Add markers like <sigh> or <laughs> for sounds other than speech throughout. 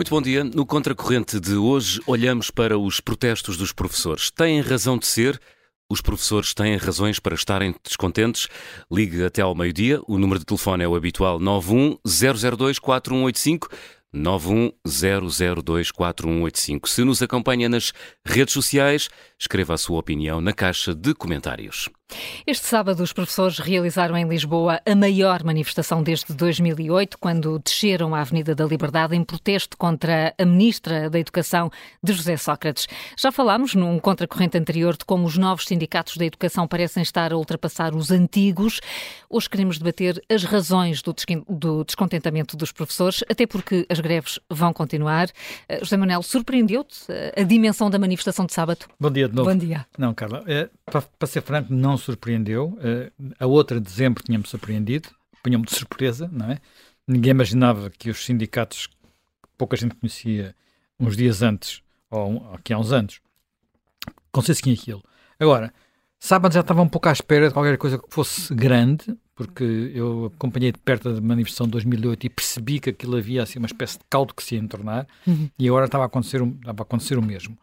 Muito bom dia. No Contracorrente de hoje, olhamos para os protestos dos professores. Têm razão de ser? Os professores têm razões para estarem descontentes? Ligue até ao meio-dia. O número de telefone é o habitual 91 002 4185. 910024185. Se nos acompanha nas redes sociais, escreva a sua opinião na caixa de comentários. Este sábado, os professores realizaram em Lisboa a maior manifestação desde 2008, quando desceram à Avenida da Liberdade em protesto contra a Ministra da Educação, de José Sócrates. Já falámos num contracorrente anterior de como os novos sindicatos da educação parecem estar a ultrapassar os antigos. Hoje queremos debater as razões do descontentamento dos professores, até porque as greves vão continuar. Eh, José Manuel, surpreendeu-te eh, a dimensão da manifestação de sábado? Bom dia de novo. Bom dia. Não, Carla, é, para, para ser franco, não surpreendeu. Uh, a outra de dezembro tinha-me surpreendido, punha-me de surpresa, não é? Ninguém imaginava que os sindicatos, que pouca gente conhecia uns dias antes, ou aqui há uns anos, conseguissem aquilo. Agora, sábado já estava um pouco à espera de qualquer coisa que fosse grande, porque eu acompanhei de perto a manifestação de 2008 e percebi que aquilo havia assim uma espécie de caldo que se ia entornar uhum. e agora estava a acontecer, estava a acontecer o mesmo.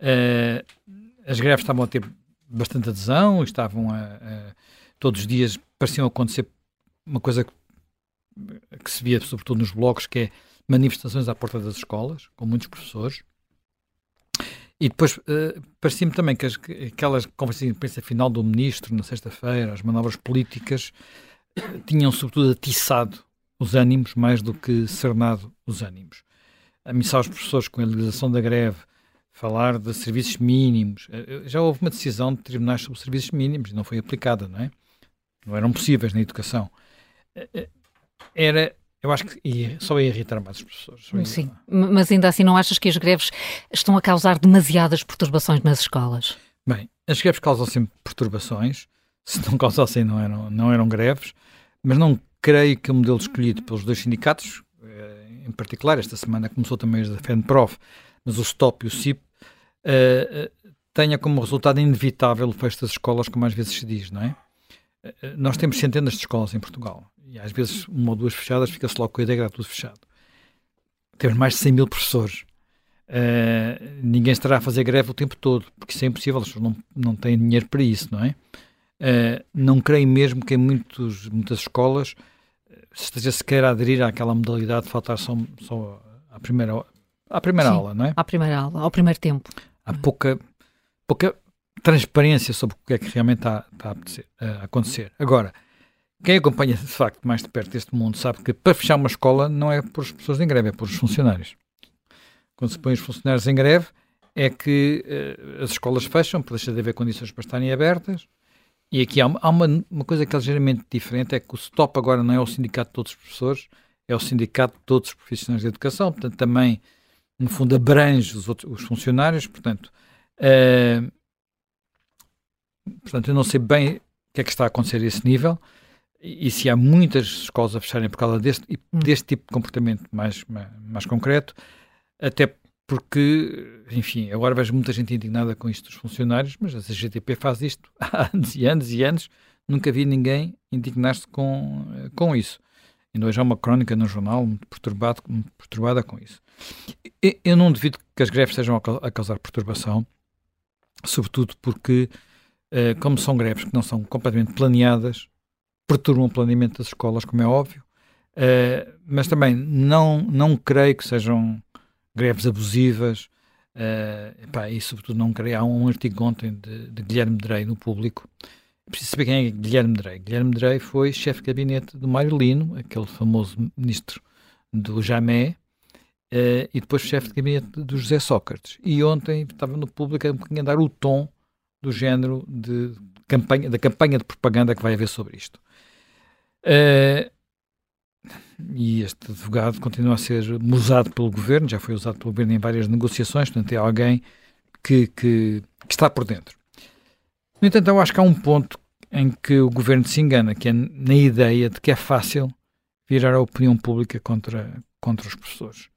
Uh, as greves estavam a ter bastante adesão, estavam a, a, todos os dias pareciam acontecer uma coisa que, que, se via sobretudo nos blogs, que é manifestações à porta das escolas, com muitos professores. E depois uh, parecia-me também que, as, que aquelas conversas de imprensa final do ministro na sexta-feira, as manobras políticas, uh, tinham sobretudo atiçado os ânimos mais do que cernado os ânimos. Ameaçar os professores com a legalização da greve, falar de serviços mínimos. Eh, eh, já houve uma decisão de tribunais sobre serviços mínimos e não foi aplicada, não é? Não eram possíveis na educação. Eh, era, eu acho que só ia irritar mais os professores. Sim, mas ainda assim não achas que as greves estão a causar demasiadas perturbações nas escolas? Bem, as greves causam sempre perturbações. Se não causassem, não eram, não eram greves. Mas não creio que o modelo escolhido pelos dois sindicatos, em particular, esta semana começou também a FENPROF, mas o STOP e o CIP, uh, tenha como resultado inevitável o fecho das escolas, como às vezes se diz, não é? Uh, nós temos centenas de escolas em Portugal e às vezes uma ou duas fechadas fica-se logo com a ideia está tudo fechado. Temos mais de 100 mil professores. Uh, ninguém estará a fazer greve o tempo todo, porque isso é impossível, as não, não têm dinheiro para isso, não é? Uh, não creio mesmo que em muitos, muitas escolas esteja sequer a aderir àquela modalidade de faltar só, só à primeira, à primeira Sim, aula, não é? À primeira aula, ao primeiro tempo. Há pouca, pouca transparência sobre o que é que realmente está, está a, acontecer. Agora, quem acompanha de facto mais de perto este mundo sabe que para fechar uma escola não é por as pessoas em greve, é por os funcionários. Quando se põe os funcionários em greve, é que uh, as escolas fecham, porque deixa de haver condições para estarem abertas. E aqui há, uma, há uma, uma, coisa que é ligeiramente diferente: é que o STOP agora não é o sindicato de todos os professores, é o sindicato de todos os profissionais de educação. Portanto, também no fundo, abrange os, outros, os funcionários, portanto, uh, portanto, eu não sei bem o que é que está a acontecer a esse nível e, e se há muitas escolas a fecharem por causa deste, hum. deste tipo de comportamento mais, mais, mais concreto, até porque, enfim, agora vejo muita gente indignada com isto dos funcionários, mas a CGTP faz isto <laughs> há anos e anos e anos, nunca vi ninguém indignar-se com, com isso. Ainda hoje há uma crónica no jornal muito, perturbado, muito perturbada com isso. Eu não duvido que as greves estejam a causar perturbação, sobretudo porque, eh, como são greves que não são completamente planeadas, perturbam o planeamento das escolas, como é óbvio, eh, mas também não, não creio que sejam greves abusivas, uh, e sobretudo não creio. Há um artigo ontem de, de Guilherme Drey no público. Preciso saber quem é Guilherme Drey. Guilherme Drey foi chefe de gabinete do Mário Lino, aquele famoso ministro do Jamé, Uh, e depois chefe de gabinete do José Sócrates. E ontem estava no público a, a dar o tom do género de campanha, da campanha de propaganda que vai haver sobre isto. Uh, e este advogado continua a ser usado pelo governo, já foi usado pelo governo em várias negociações, portanto é alguém que, que, que está por dentro. No entanto, eu acho que há um ponto em que o governo se engana, que é na ideia de que é fácil virar a opinião pública contra, contra os professores.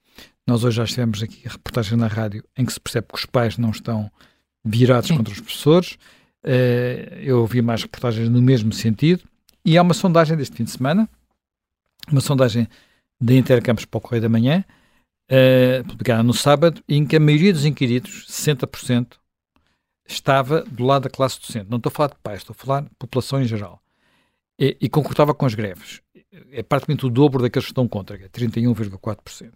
Nós hoje já estivemos aqui reportagem na rádio em que se percebe que os pais não estão virados Sim. contra os professores. Uh, eu ouvi mais reportagens no mesmo sentido. E há uma sondagem deste fim de semana, uma sondagem da Intercampos para o Correio da Manhã, uh, publicada no sábado, em que a maioria dos inquiridos, 60%, estava do lado da classe docente. Não estou a falar de pais, estou a falar de população em geral. E, e concordava com as greves. É praticamente o dobro daqueles que estão contra, que é 31,4%.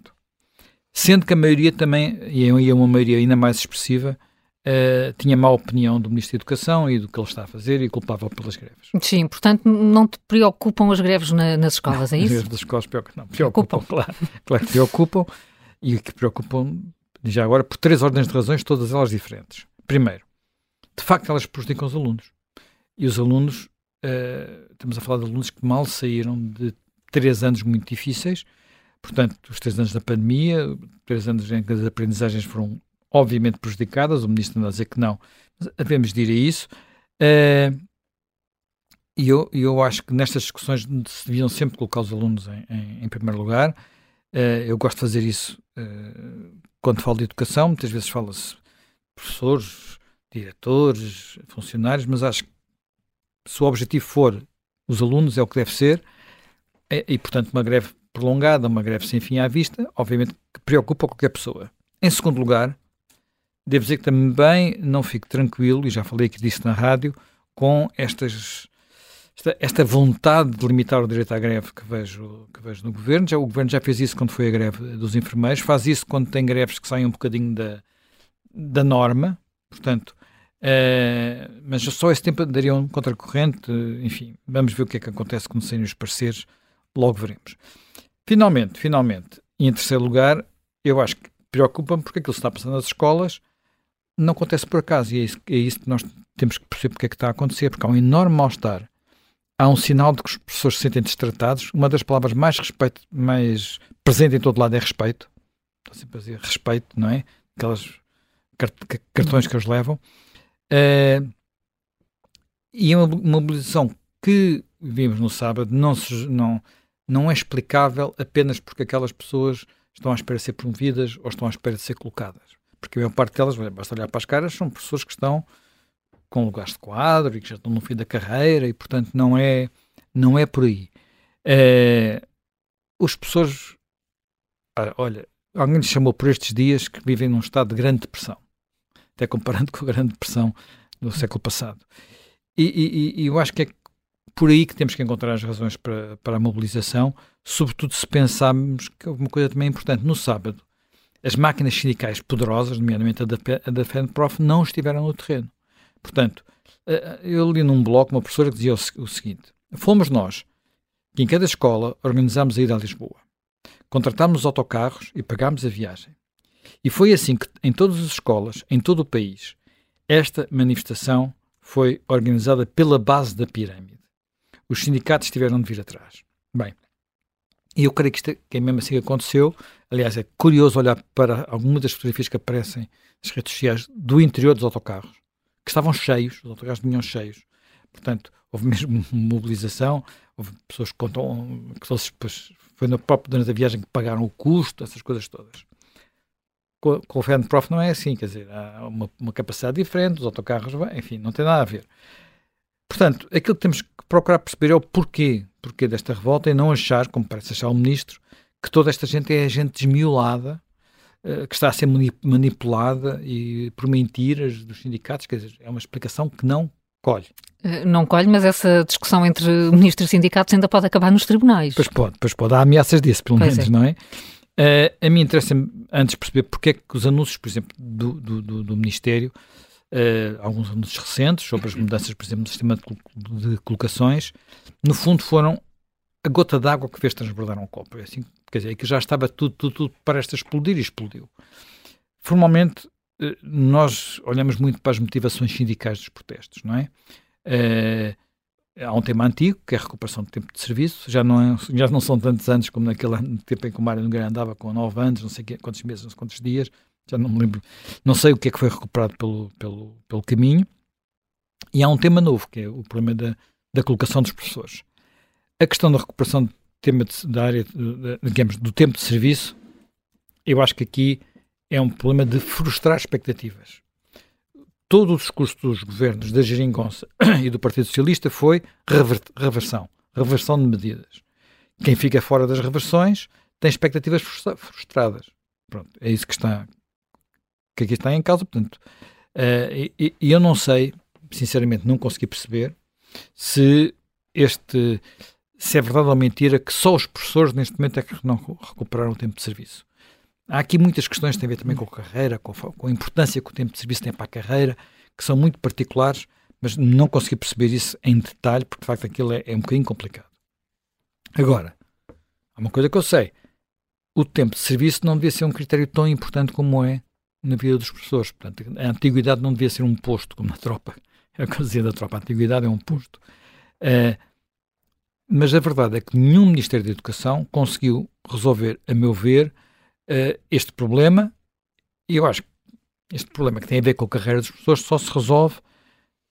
Sendo que a maioria também, e é uma maioria ainda mais expressiva, Uh, tinha má opinião do Ministro da Educação e do que ele está a fazer e culpava pelas greves. Sim, portanto, não te preocupam as greves na, nas escolas, não, é isso? As greves das escolas preocupam, não, preocupam, claro, claro que preocupam e que preocupam, já agora, por três ordens de razões, todas elas diferentes. Primeiro, de facto, elas prejudicam os alunos. E os alunos, uh, estamos a falar de alunos que mal saíram de três anos muito difíceis, portanto, os três anos da pandemia, três anos em que as aprendizagens foram obviamente prejudicadas, o ministro anda a dizer que não, mas devemos dir a isso. Uh, e eu, eu acho que nestas discussões se deviam sempre colocar os alunos em, em, em primeiro lugar. Uh, eu gosto de fazer isso uh, quando falo de educação, muitas vezes fala-se professores, diretores, funcionários, mas acho que se o objetivo for os alunos, é o que deve ser, e, e portanto uma greve prolongada, uma greve sem fim à vista, obviamente que preocupa qualquer pessoa. Em segundo lugar, Devo dizer que também não fico tranquilo, e já falei aqui disso na rádio, com estas, esta, esta, vontade de limitar o direito à greve que vejo, que vejo no governo. Já, o governo já fez isso quando foi a greve dos enfermeiros, faz isso quando tem greves que saem um bocadinho da, da norma, portanto, uh, mas só esse tempo daria um contracorrente. Enfim, vamos ver o que é que acontece quando saem os pareceres, logo veremos. Finalmente, finalmente, e em terceiro lugar, eu acho que preocupa-me porque aquilo que está passando nas escolas não acontece por acaso e é isso, é isso que nós temos que perceber porque é que está a acontecer, porque há um enorme mal-estar. Há um sinal de que as pessoas se sentem destratados. Uma das palavras mais respeito, mais presente em todo lado é respeito. Estou sempre a dizer respeito, não é? Aquelas cartões que eles levam. Uh, e uma mobilização que vimos no sábado não, se, não, não é explicável apenas porque aquelas pessoas estão à espera de ser promovidas ou estão à espera de ser colocadas porque a maior parte delas, basta olhar para as caras, são pessoas que estão com lugares de quadro e que já estão no fim da carreira e, portanto, não é, não é por aí. É, os professores, olha, alguém lhes chamou por estes dias que vivem num estado de grande depressão, até comparando <laughs> com a grande depressão do século passado. E, e, e eu acho que é por aí que temos que encontrar as razões para, para a mobilização, sobretudo se pensarmos que uma coisa também importante. No sábado, as máquinas sindicais poderosas, nomeadamente a da, da FENPROF, não estiveram no terreno. Portanto, eh, eu li num blog uma professora que dizia o, o seguinte: fomos nós que em cada escola organizámos a ida a Lisboa. Contratámos os autocarros e pagámos a viagem. E foi assim que, em todas as escolas, em todo o país, esta manifestação foi organizada pela base da pirâmide. Os sindicatos tiveram de vir atrás. Bem, e eu creio que, isto, é, é mesmo assim que aconteceu. Aliás, é curioso olhar para algumas das fotografias que aparecem nas redes sociais do interior dos autocarros, que estavam cheios, os autocarros vinham cheios. Portanto, houve mesmo <laughs> mobilização, houve pessoas que contam que foi no próprio durante a viagem que pagaram o custo, essas coisas todas. Com, com o Prof não é assim, quer dizer, há uma, uma capacidade diferente, os autocarros, enfim, não tem nada a ver. Portanto, aquilo que temos que procurar perceber é o porquê, porquê desta revolta e não achar, como parece achar o ministro, que toda esta gente é gente desmiolada, eh, que está a ser manipulada e por mentiras dos sindicatos, quer dizer, é uma explicação que não colhe. Eh, não colhe, mas essa discussão entre ministros e sindicatos ainda pode acabar nos tribunais. Pois pode, pois pode. Há ameaças disso, pelo pois menos, é. não é? Uh, a mim interessa antes perceber porque é que os anúncios, por exemplo, do, do, do, do Ministério uh, alguns anúncios recentes sobre as mudanças, por exemplo, no sistema de, de colocações, no fundo foram a gota d'água que fez transbordar um copo. É assim, quer dizer, que já estava tudo, tudo, tudo para esta explodir e explodiu. Formalmente, uh, nós olhamos muito para as motivações sindicais dos protestos, não é? Há um tema antigo, que é a recuperação do tempo de serviço. Já não, é, já não são tantos anos como naquele tempo em que o Mário Nogueira andava com nove anos, não sei quantos meses, não sei quantos dias já não me lembro, não sei o que é que foi recuperado pelo, pelo, pelo caminho. E há um tema novo, que é o problema da, da colocação dos professores. A questão da recuperação do tema de, da área, digamos, do tempo de serviço, eu acho que aqui é um problema de frustrar expectativas. Todo o discurso dos governos da Geringonça <coughs> e do Partido Socialista foi reversão, reversão de medidas. Quem fica fora das reversões tem expectativas frustradas. Pronto, é isso que está, que aqui está em causa. Portanto, uh, e, e eu não sei, sinceramente, não consegui perceber se este se é verdade ou mentira que só os professores neste momento é que não recuperaram o tempo de serviço. Há aqui muitas questões que têm a ver também com a carreira, com a, com a importância que o tempo de serviço tem para a carreira, que são muito particulares, mas não consegui perceber isso em detalhe, porque de facto aquilo é, é um bocadinho complicado. Agora, há uma coisa que eu sei: o tempo de serviço não devia ser um critério tão importante como é na vida dos professores. Portanto, a antiguidade não devia ser um posto, como na tropa. É o que eu dizia da tropa: a antiguidade é um posto. Uh, mas a verdade é que nenhum Ministério da Educação conseguiu resolver, a meu ver, uh, este problema. E eu acho que este problema que tem a ver com a carreira dos professores só se resolve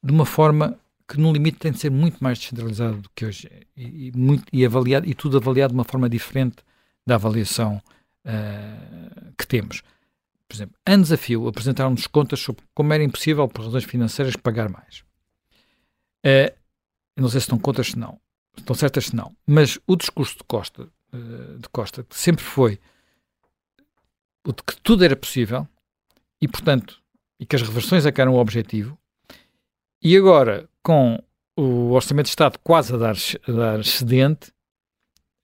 de uma forma que, no limite, tem de ser muito mais descentralizado do que hoje. E, e, muito, e, avaliado, e tudo avaliado de uma forma diferente da avaliação uh, que temos. Por exemplo, a desafio apresentaram-nos contas sobre como era impossível, por razões financeiras, pagar mais. Uh, não sei se estão contas se não estão certas se não, mas o discurso de Costa, eh, de Costa que sempre foi de que tudo era possível e, portanto, e que as reversões é que eram o objetivo, e agora, com o Orçamento de Estado quase a dar, a dar cedente,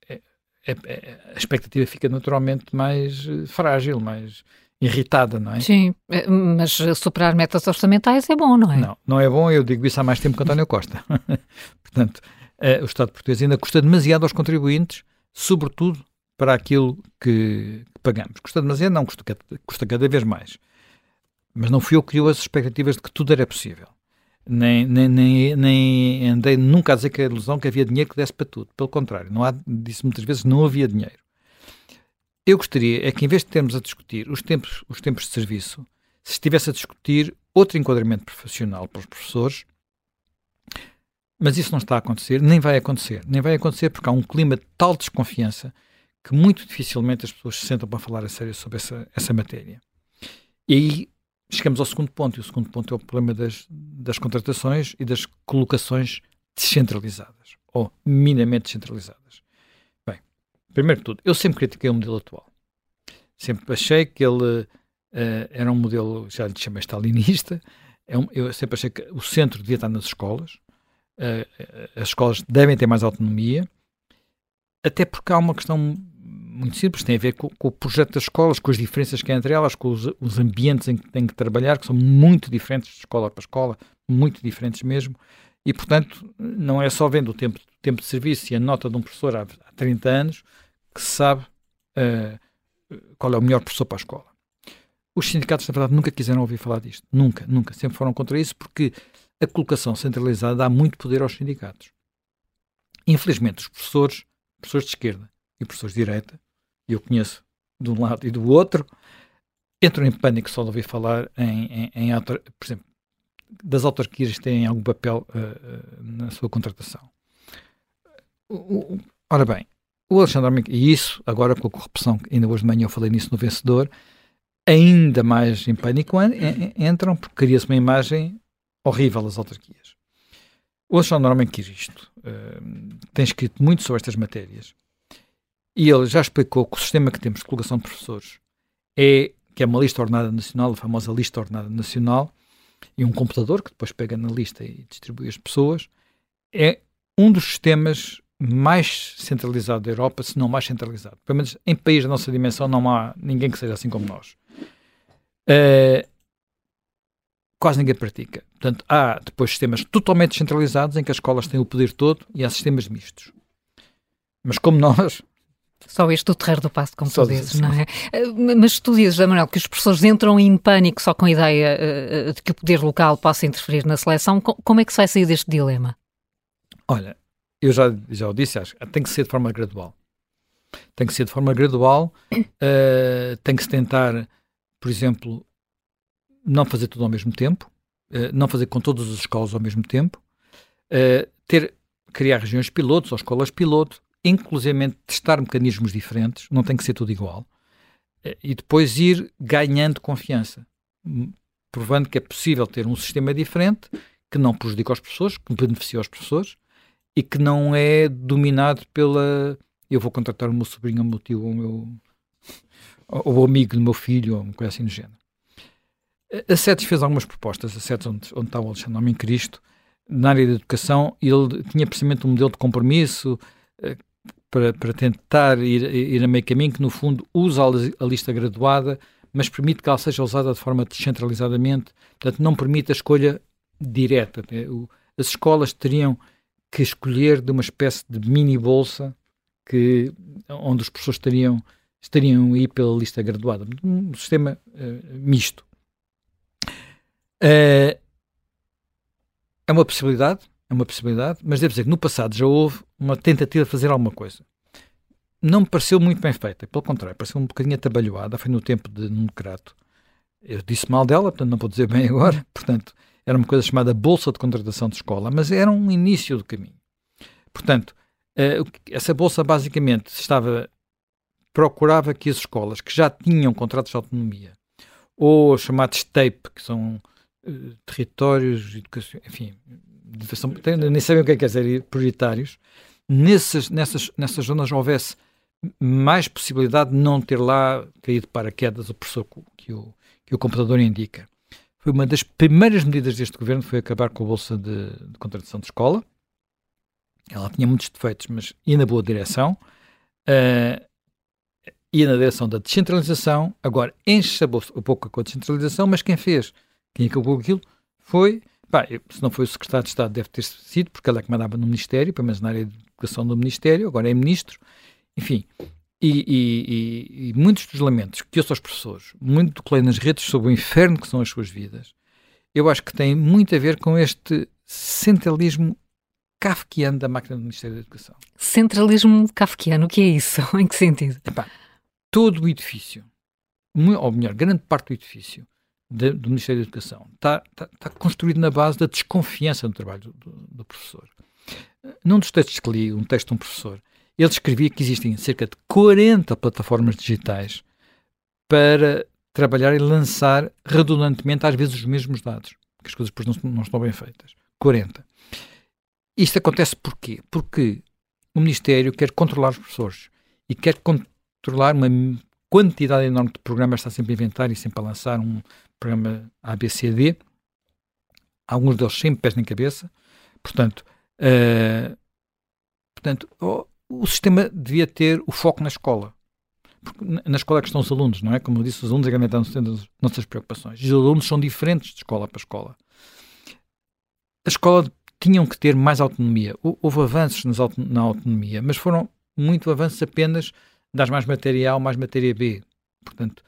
é, é, é, a expectativa fica naturalmente mais eh, frágil, mais irritada, não é? Sim, eh, mas superar metas orçamentais é bom, não é? Não, não é bom, eu digo isso há mais tempo que António Costa. <laughs> Portanto, uh, o Estado português ainda custa demasiado aos contribuintes, sobretudo para aquilo que pagamos. Custa demasiado? Não, custa, custa cada vez mais. Mas não fui eu que criou as expectativas de que tudo era possível. Nem, nem, nem, nem andei nunca a dizer que a ilusão que havia dinheiro que desse para tudo. Pelo contrário, não há, disse muitas vezes não havia dinheiro. Eu gostaria é que, em vez de termos a discutir os tempos, os tempos de serviço, se estivesse a discutir outro enquadramento profissional para os professores, mas isso não está a acontecer, nem vai acontecer. Nem vai acontecer porque há um clima de tal desconfiança que muito dificilmente as pessoas se sentam para falar a sério sobre essa, essa matéria. E aí chegamos ao segundo ponto, e o segundo ponto é o problema das, das contratações e das colocações descentralizadas, ou minimamente descentralizadas. Bem, primeiro de tudo, eu sempre critiquei o modelo atual. Sempre achei que ele uh, era um modelo, já lhe chamei stalinista, é um, eu sempre achei que o centro devia estar nas escolas, uh, as escolas devem ter mais autonomia, até porque há uma questão muito simples, tem a ver com, com, o projeto das escolas, com as diferenças que há entre elas, com os, os, ambientes em que têm que trabalhar, que são muito diferentes de escola para escola, muito diferentes mesmo, e portanto não é só vendo o tempo, tempo de serviço e a nota de um professor há, há 30 anos que se sabe uh, qual é o melhor professor para a escola. Os sindicatos, na verdade, nunca quiseram ouvir falar disto. Nunca, nunca. Sempre foram contra isso porque a colocação centralizada dá muito poder aos sindicatos. Infelizmente, os professores, professores de esquerda e professores de direita, eu conheço de um lado e do outro, entram em pânico só de ouvir falar em, em, em autor, por exemplo, das autarquias têm algum papel uh, na sua contratação. O, o, ora bem, o Alexandre Almeida, e isso, agora com a corrupção, ainda hoje de manhã eu falei nisso no vencedor, ainda mais em pânico entram, porque cria-se uma imagem horrível as autarquias. O Alexandre normalmente quis isto. Uh, tem escrito muito sobre estas matérias. E ele já explicou que o sistema que temos de colocação de professores é que é uma lista ordenada nacional, a famosa lista ordenada nacional, e um computador que depois pega na lista e distribui as pessoas, é um dos sistemas mais centralizado da Europa, se não mais centralizado. Pelo menos em países da nossa dimensão não há ninguém que seja assim como nós. Uh, quase ninguém pratica. Portanto, há depois sistemas totalmente descentralizados em que as escolas têm o poder todo e há sistemas mistos. Mas como <laughs> nós. Só este do terreiro do passo, como tu dizes, não é? Eh, mas tu dizes, Manuel, que os professores entram em pânico só com a ideia uh, de que o poder local possa interferir na seleção. Como é que se vai sair deste dilema? Olha, eu já, já o disse, acho, tem que ser de forma gradual. Tem que ser de forma gradual, uh, <coughs> tem que se tentar, por exemplo, não fazer tudo ao mesmo tempo, uh, não fazer com todas as escolas ao mesmo tempo, uh, ter, criar regiões pilotos ou escolas piloto, inclusive testar mecanismos diferentes, não tem que ser tudo igual, uh, e depois ir ganhando confiança, provando que é possível ter um sistema diferente que não prejudica os professores, que beneficia os professores e que não é dominado pela eu vou contratar o meu sobrinho, o meu tio, o meu <laughs> ou o amigo do meu filho, ou uma coisa assim do género. A SETES fez algumas propostas, a SETES onde, onde está o Alexandre Homem Cristo, na área da educação, ele tinha precisamente um modelo de compromisso uh, para, para tentar ir, ir a meio caminho, que no fundo usa a lista graduada, mas permite que ela seja usada de forma descentralizadamente, portanto não permite a escolha direta. As escolas teriam que escolher de uma espécie de mini bolsa que, onde os professores estariam, estariam aí pela lista graduada. Um sistema uh, misto. Uh, é uma possibilidade, é uma possibilidade, mas devo dizer que no passado já houve uma tentativa de fazer alguma coisa. Não me pareceu muito bem feita, pelo contrário, pareceu um bocadinho atabalhoada, foi no tempo de Nuno Crato. Eu disse mal dela, portanto não vou dizer bem <laughs> agora, portanto era uma coisa chamada Bolsa de Contratação de Escola, mas era um início do caminho. Portanto, uh, essa bolsa basicamente estava procurava que as escolas que já tinham contratos de autonomia ou chamados TAPE, que são uh, territórios educação, enfim, nem sabem o que é que quer dizer, prioritários, nessas, nessas, nessas zonas houvesse mais possibilidade de não ter lá caído para quedas o professor que o, que o computador indica. Foi uma das primeiras medidas deste governo foi acabar com a bolsa de, de contratação de escola, ela tinha muitos defeitos, mas ia na boa direção. Uh, ia na direção da descentralização. Agora, enche a bolsa um pouco com a descentralização, mas quem fez, quem acabou aquilo, foi. Pá, se não foi o secretário de Estado, deve ter sido, porque ele é que mandava no Ministério, pelo menos na área de educação do Ministério, agora é ministro. Enfim, e, e, e, muitos dos lamentos que ouço aos professores, muito do que leio nas redes sobre o inferno que são as suas vidas, eu acho que tem muito a ver com este centralismo kafkiano da máquina do Ministério da Educação. Centralismo kafkiano, o que é isso? <laughs> em que sentido? Epá, todo o edifício, ou melhor, grande parte do edifício de, do Ministério da Educação está, está, está, construído na base da desconfiança do trabalho do, do, do, professor. Num dos textos que li, um texto de um professor, ele escrevia que existem cerca de 40 plataformas digitais para trabalhar e lançar redundantemente, às vezes, os mesmos dados, que as coisas depois não, não estão bem feitas. 40. Isto acontece porquê? Porque o Ministério quer controlar os professores e quer controlar uma quantidade enorme de programas, está sempre a inventar e sempre a lançar um programa ABCD, alguns deles sem pés nem cabeça, portanto, uh, portanto oh, o sistema devia ter o foco na escola. Porque na escola é que estão os alunos, não é? Como eu disse, os alunos é que estão as nossas preocupações. Os alunos são diferentes de escola para escola. A escola tinham que ter mais autonomia. Houve avanços na autonomia, mas foram muito avanços apenas das mais material, mais matéria B. Portanto,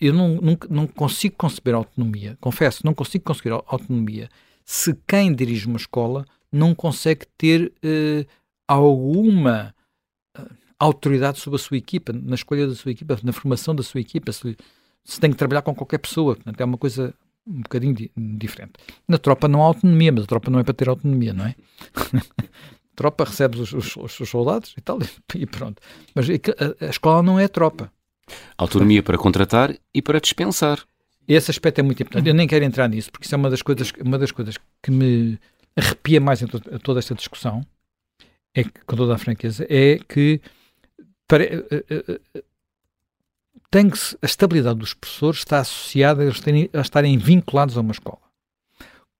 eu não, não, não consigo conceber autonomia, confesso, não consigo conseguir autonomia se quem dirige uma escola não consegue ter uh, alguma uh, autoridade sobre a sua equipa, na escolha da sua equipa, na formação da sua equipa, se, se tem que trabalhar com qualquer pessoa. Portanto, é uma coisa um bocadinho di diferente. Na tropa não há autonomia, mas a tropa não é para ter autonomia, não é? a <laughs> tropa recebe os, os, os, soldados e tal, e pronto. Mas é a, a escola não é tropa. Autonomia para contratar e para dispensar. Esse aspecto é muito importante. Eu nem quero entrar nisso, porque isso é uma das coisas, uma das coisas que me arrepia mais em to toda esta discussão, é que, com toda a franqueza, é que para, uh, uh, uh, tem que a estabilidade dos professores está associada a, terem, a estarem vinculados a uma escola.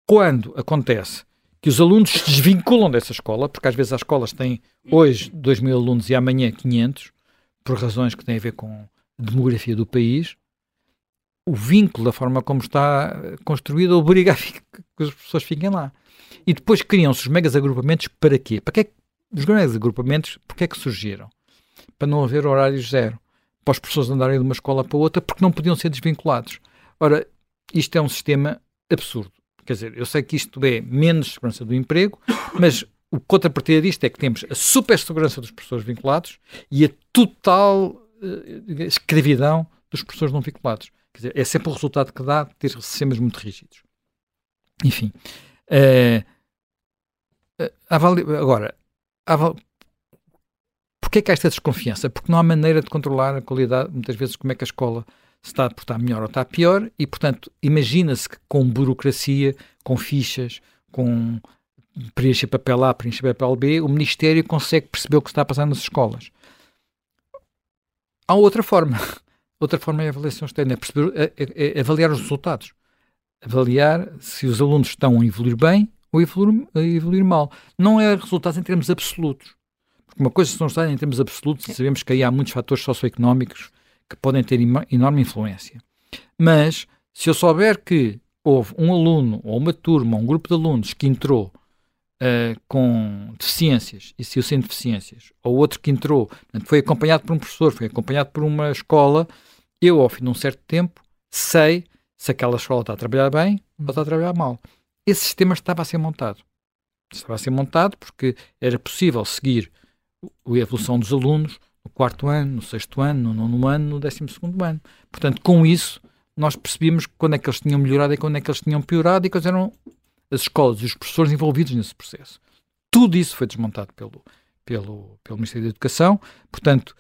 Quando acontece que os alunos se desvinculam dessa escola, porque às vezes as escolas têm hoje 2 mil alunos e amanhã 500, por razões que têm a ver com demografia do país, o vínculo, da forma como está construído, obriga a que as pessoas fiquem lá. E depois criam-se os megas agrupamentos para quê? Para que é que os megas agrupamentos, porque é que surgiram? Para não haver horários zero para os professores andarem de uma escola para outra porque não podiam ser desvinculados. Ora, isto é um sistema absurdo. Quer dizer, eu sei que isto é menos segurança do emprego, mas o contrapartida disto é que temos a super segurança dos professores vinculados e a total uh, escravidão dos professores não vinculados. Quer dizer, é sempre o resultado que dá ter sistemas muito rígidos. Enfim. Uh, uh, agora, Porquê que há esta desconfiança? Porque não há maneira de controlar a qualidade, muitas vezes, como é que a escola se está a portar melhor ou está pior, e, portanto, imagina-se que com burocracia, com fichas, com preencher papel A, preencher papel B, o Ministério consegue perceber o que está a passar nas escolas. Há outra forma. <laughs> outra forma é a avaliação externa, é, perceber, é, é, é avaliar os resultados. Avaliar se os alunos estão a evoluir bem ou a evoluir, a evoluir mal. Não é resultados em termos absolutos. Porque uma coisa são os resultados em termos absolutos e sabemos que aí há muitos fatores socioeconómicos que podem ter enorme influência. Mas, se eu souber que houve um aluno, ou uma turma, ou um grupo de alunos que entrou uh, com deficiências e saiu sem deficiências, ou outro que entrou, foi acompanhado por um professor, foi acompanhado por uma escola, eu, ao fim de um certo tempo, sei se aquela escola está a trabalhar bem ou está a trabalhar mal. Esse sistema estava a ser montado. Estava a ser montado porque era possível seguir a evolução dos alunos no quarto ano, no sexto ano, no nono ano, no décimo segundo ano. Portanto, com isso, nós percebíamos quando é que eles tinham melhorado e quando é que eles tinham piorado e quais eram as escolas e os professores envolvidos nesse processo. Tudo isso foi desmontado pelo, pelo, pelo Ministério da Educação. Portanto,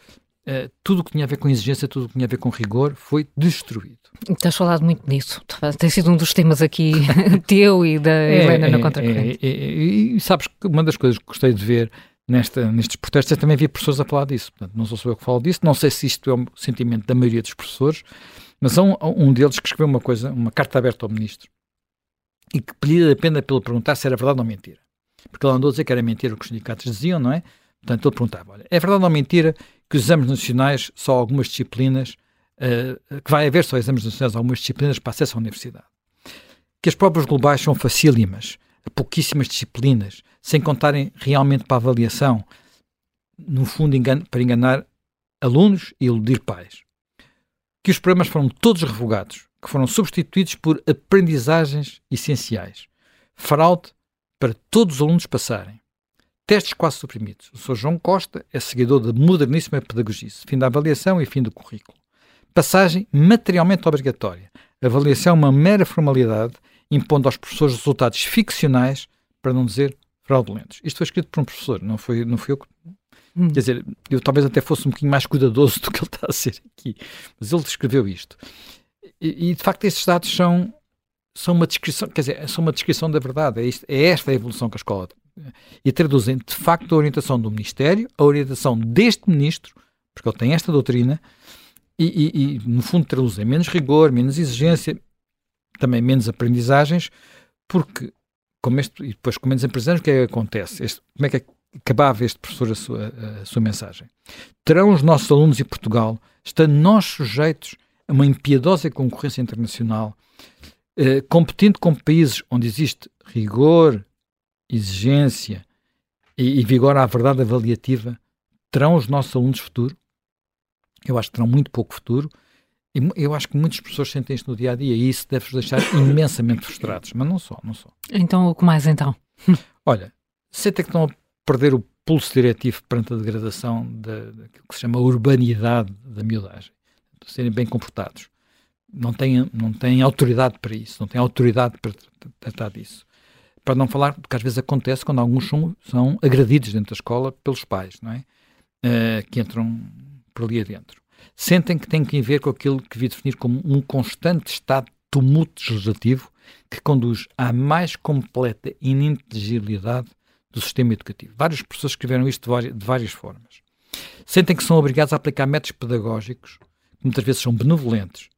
Uh, tudo o que tinha a ver com exigência, tudo o que tinha a ver com rigor foi destruído. Tens falado muito nisso. Tem sido um dos temas aqui <laughs> teu e da é, Helena é, na Contracorrente. É, é, é, e sabes que uma das coisas que gostei de ver nesta, nestes protestos é também ver professores a falar disso. Portanto, não sou só eu que falo disso, não sei se isto é o sentimento da maioria dos professores, mas há um, um deles que escreveu uma coisa, uma carta aberta ao ministro, e que pedia a pena pelo perguntar se era verdade ou mentira. Porque ele andou a dizer que era mentira o que os sindicatos diziam, não é? Portanto, ele perguntava: olha, é verdade ou mentira que os exames nacionais só algumas disciplinas, uh, que vai haver só exames nacionais algumas disciplinas para acesso à universidade? Que as provas globais são facílimas, pouquíssimas disciplinas, sem contarem realmente para a avaliação, no fundo engano, para enganar alunos e iludir pais. Que os programas foram todos revogados, que foram substituídos por aprendizagens essenciais. Fraude para todos os alunos passarem Testes quase suprimidos. O Sr. João Costa é seguidor da moderníssima pedagogia, fim da avaliação e fim do currículo. Passagem materialmente obrigatória. Avaliação é uma mera formalidade, impondo aos professores resultados ficcionais, para não dizer fraudulentos. Isto foi escrito por um professor, não foi, não foi eu que. Hum. Quer dizer, eu talvez até fosse um bocadinho mais cuidadoso <laughs> do que ele está a ser aqui, mas ele descreveu isto. E, e de facto, estes dados são, são uma descrição, quer dizer, são uma descrição da verdade. É, isto, é esta a evolução que a escola e traduzem de facto a orientação do Ministério, a orientação deste Ministro, porque ele tem esta doutrina, e, e, e no fundo traduzem menos rigor, menos exigência, também menos aprendizagens, porque, como este, e depois com menos aprendizagens, o que é que acontece? Este, como é que acabava este professor a sua, a, sua mensagem? Terão os nossos alunos em Portugal, estando nós sujeitos a uma impiedosa concorrência internacional, eh, competindo com países onde existe rigor, exigência e, e vigor à verdade avaliativa, terão os nossos alunos futuro? Eu acho que terão muito pouco futuro. E eu acho que muitas pessoas sentem isto no dia a dia e isso deve-os deixar <coughs> imensamente frustrados. Mas não só, não só. Então, o que mais então? <laughs> Olha, sentem que estão a perder o pulso diretivo perante a degradação daquilo que se chama urbanidade da miudagem. Serem bem comportados. Não têm, não têm autoridade para isso, não têm autoridade para tratar disso. Para não falar do que às vezes acontece quando alguns são, são agredidos dentro da escola pelos pais, não é? Uh, que entram por ali adentro. Sentem que têm que ver com aquilo que vi definir como um constante estado de tumulto legislativo que conduz à mais completa ininteligibilidade do sistema educativo. Várias pessoas escreveram isto de várias, de várias formas. Sentem que são obrigados a aplicar métodos pedagógicos muitas vezes são benevolentes,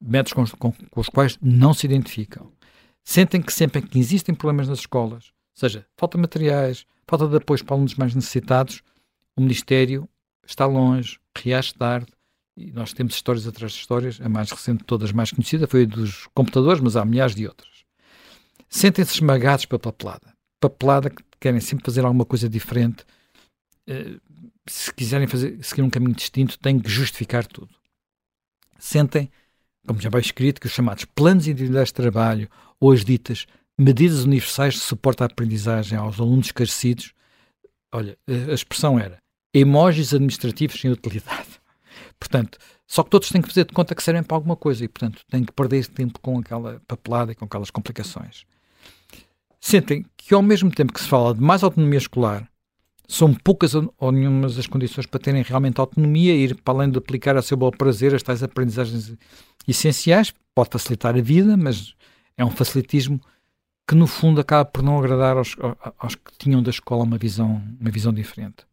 métodos com, com, com os quais não se identificam sentem que sempre que existem problemas nas escolas, seja falta de materiais, falta de apoio para alunos mais necessitados, o Ministério está longe, reage tarde, e nós temos histórias atrás de histórias, a mais recente de todas mais conhecida foi a dos computadores, mas há milhares de outras. Sentem-se esmagados pela papelada. Papelada que querem sempre fazer alguma coisa diferente. Eh, se quiserem fazer, seguir um caminho distinto, têm que justificar tudo. Sentem como já vai escrito, que os chamados planos individuais de trabalho ou as ditas medidas universais de suporte à aprendizagem aos alunos esclarecidos, olha, a expressão era emojis administrativos sem utilidade. <laughs> Portanto, só que todos têm que fazer de conta que servem para alguma coisa e, portanto, têm que perder tempo com aquela papelada e com aquelas complicações. Sentem que, ao mesmo tempo que se fala de mais autonomia escolar, são poucas ou nenhumas as condições para terem realmente autonomia ir para além de aplicar a seu bom prazer as tais aprendizagens essenciais, pode facilitar a vida, mas é um facilitismo que no fundo acaba por não agradar aos, aos que tinham da escola uma visão, uma visão diferente.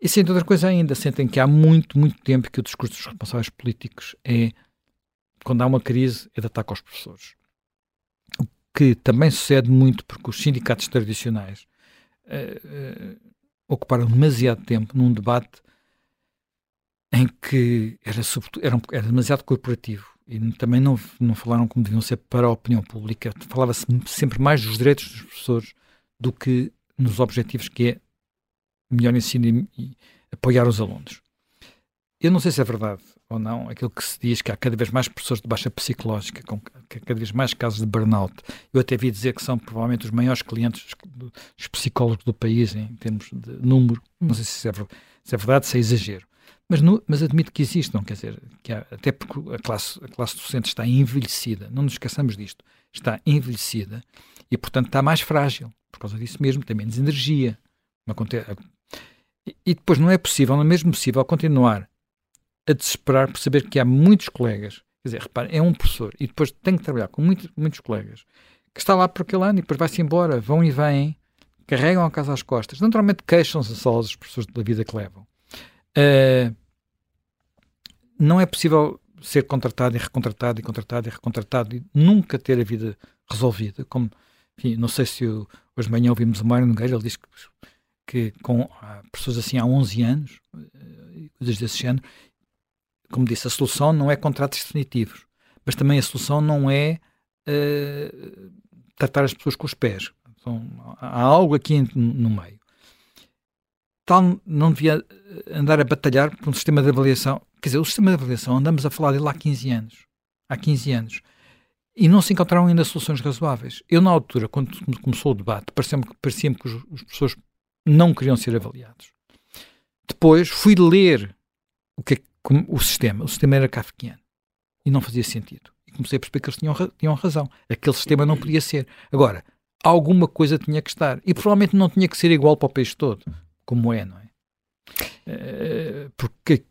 E sente outra coisa ainda, sentem que há muito, muito tempo que o discurso dos responsáveis políticos é, quando há uma crise, é de ataque aos professores. O que também sucede muito porque os sindicatos tradicionais uh, ocuparam demasiado tempo num debate em que era, era, era demasiado corporativo e também não, não falaram como deviam ser para a opinião pública. Falava-se sempre mais dos direitos dos professores do que nos objetivos que é melhor ensino e, e apoiar os alunos. Eu não sei se é verdade ou não aquilo que se diz que há cada vez mais professores de baixa psicológica, com cada vez mais casos de burnout. Eu até vi dizer que são provavelmente os maiores clientes dos psicólogos do país em termos de número. Não sei se é, se é verdade, se é exagero. Mas, no, mas admito que existam, quer dizer, que há, até porque a classe, a classe docente está envelhecida, não nos esqueçamos disto, está envelhecida e, portanto, está mais frágil. Por causa disso mesmo, tem menos energia. E, e depois não é possível, não é mesmo possível continuar a desesperar por saber que há muitos colegas, quer dizer, repare, é um professor e depois tem que trabalhar com muitos, muitos colegas que está lá por aquele ano e depois vai-se embora, vão e vêm, carregam a casa às costas. Naturalmente queixam-se só os professores da vida que levam. Uh, não é possível ser contratado e recontratado e contratado e recontratado e nunca ter a vida resolvida. Como, enfim, não sei se o, hoje de manhã ouvimos o Mário Nogueira, ele diz que, que com pessoas assim há 11 anos, eh, coisas desse género, como disse, a solução não é contratos definitivos, mas também a solução não é uh, tratar as pessoas com os pés. Então, há algo aqui no meio tal não devia andar a batalhar por um sistema de avaliação. Quer dizer, o sistema de avaliação, andamos a falar dele há 15 anos. Há 15 anos. E não se encontraram ainda soluções razoáveis. Eu, na altura, quando começou o debate, parecia-me parecia que os, os professores não queriam ser avaliados. Depois fui ler o, que é, o sistema. O sistema era kafkiano. E não fazia sentido. E comecei a perceber que eles tinham, tinham razão. Aquele sistema não podia ser. Agora, alguma coisa tinha que estar. E provavelmente não tinha que ser igual para o país todo como é, não é? Eh, porque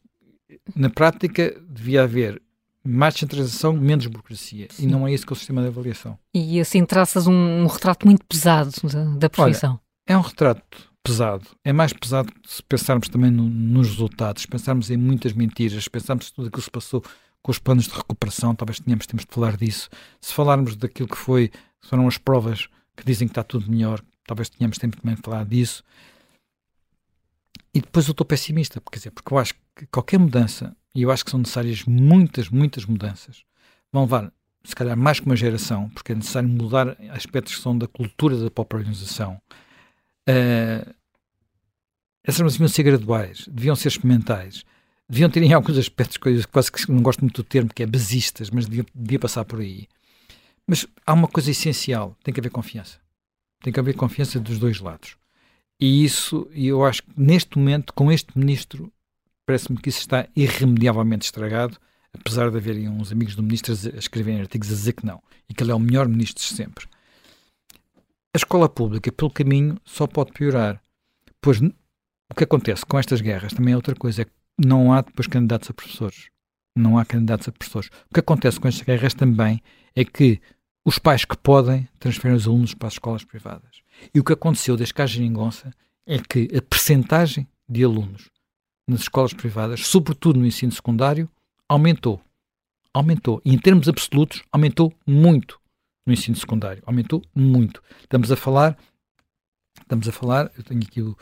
na prática devia haver mais centralização, menos burocracia. Sim. E não é isso que é o sistema de avaliação. E assim traças um, um retrato muito pesado da, da profissão. Olha, é um retrato pesado. É mais pesado se pensarmos também no, nos resultados, pensarmos em muitas mentiras, pensarmos tudo aquilo que se passou com os planos de recuperação, talvez tenhamos temos de falar disso. Se falarmos daquilo que foi, foram as provas que dizem que está tudo melhor, talvez tenhamos tempo também de falar disso. E depois eu estou pessimista, quer dizer, porque eu acho que qualquer mudança, e eu acho que são necessárias muitas, muitas mudanças, vão levar, se calhar, mais que uma geração, porque é necessário mudar aspectos que são da cultura da própria organização. Uh, essas mudanças deviam ser graduais, deviam ser experimentais, deviam ter em alguns aspectos coisas quase que não gosto muito do termo, que é basistas, mas devia, devia passar por aí. Mas há uma coisa essencial: tem que haver confiança. Tem que haver confiança dos dois lados. E isso, eu acho que neste momento, com este ministro, parece-me que isso está irremediavelmente estragado, apesar de haverem uns amigos do ministro a escreverem artigos a dizer que não, e que ele é o melhor ministro de sempre. A escola pública, pelo caminho, só pode piorar. Pois o que acontece com estas guerras também é outra coisa, é que não há depois candidatos a professores. Não há candidatos a professores. O que acontece com estas guerras também é que os pais que podem transferem os alunos para as escolas privadas. E o que aconteceu desde que há geringonça é que a percentagem de alunos nas escolas privadas, sobretudo no ensino secundário, aumentou. Aumentou. E em termos absolutos, aumentou muito no ensino secundário. Aumentou muito. Estamos a falar, estamos a falar, eu tenho aqui o,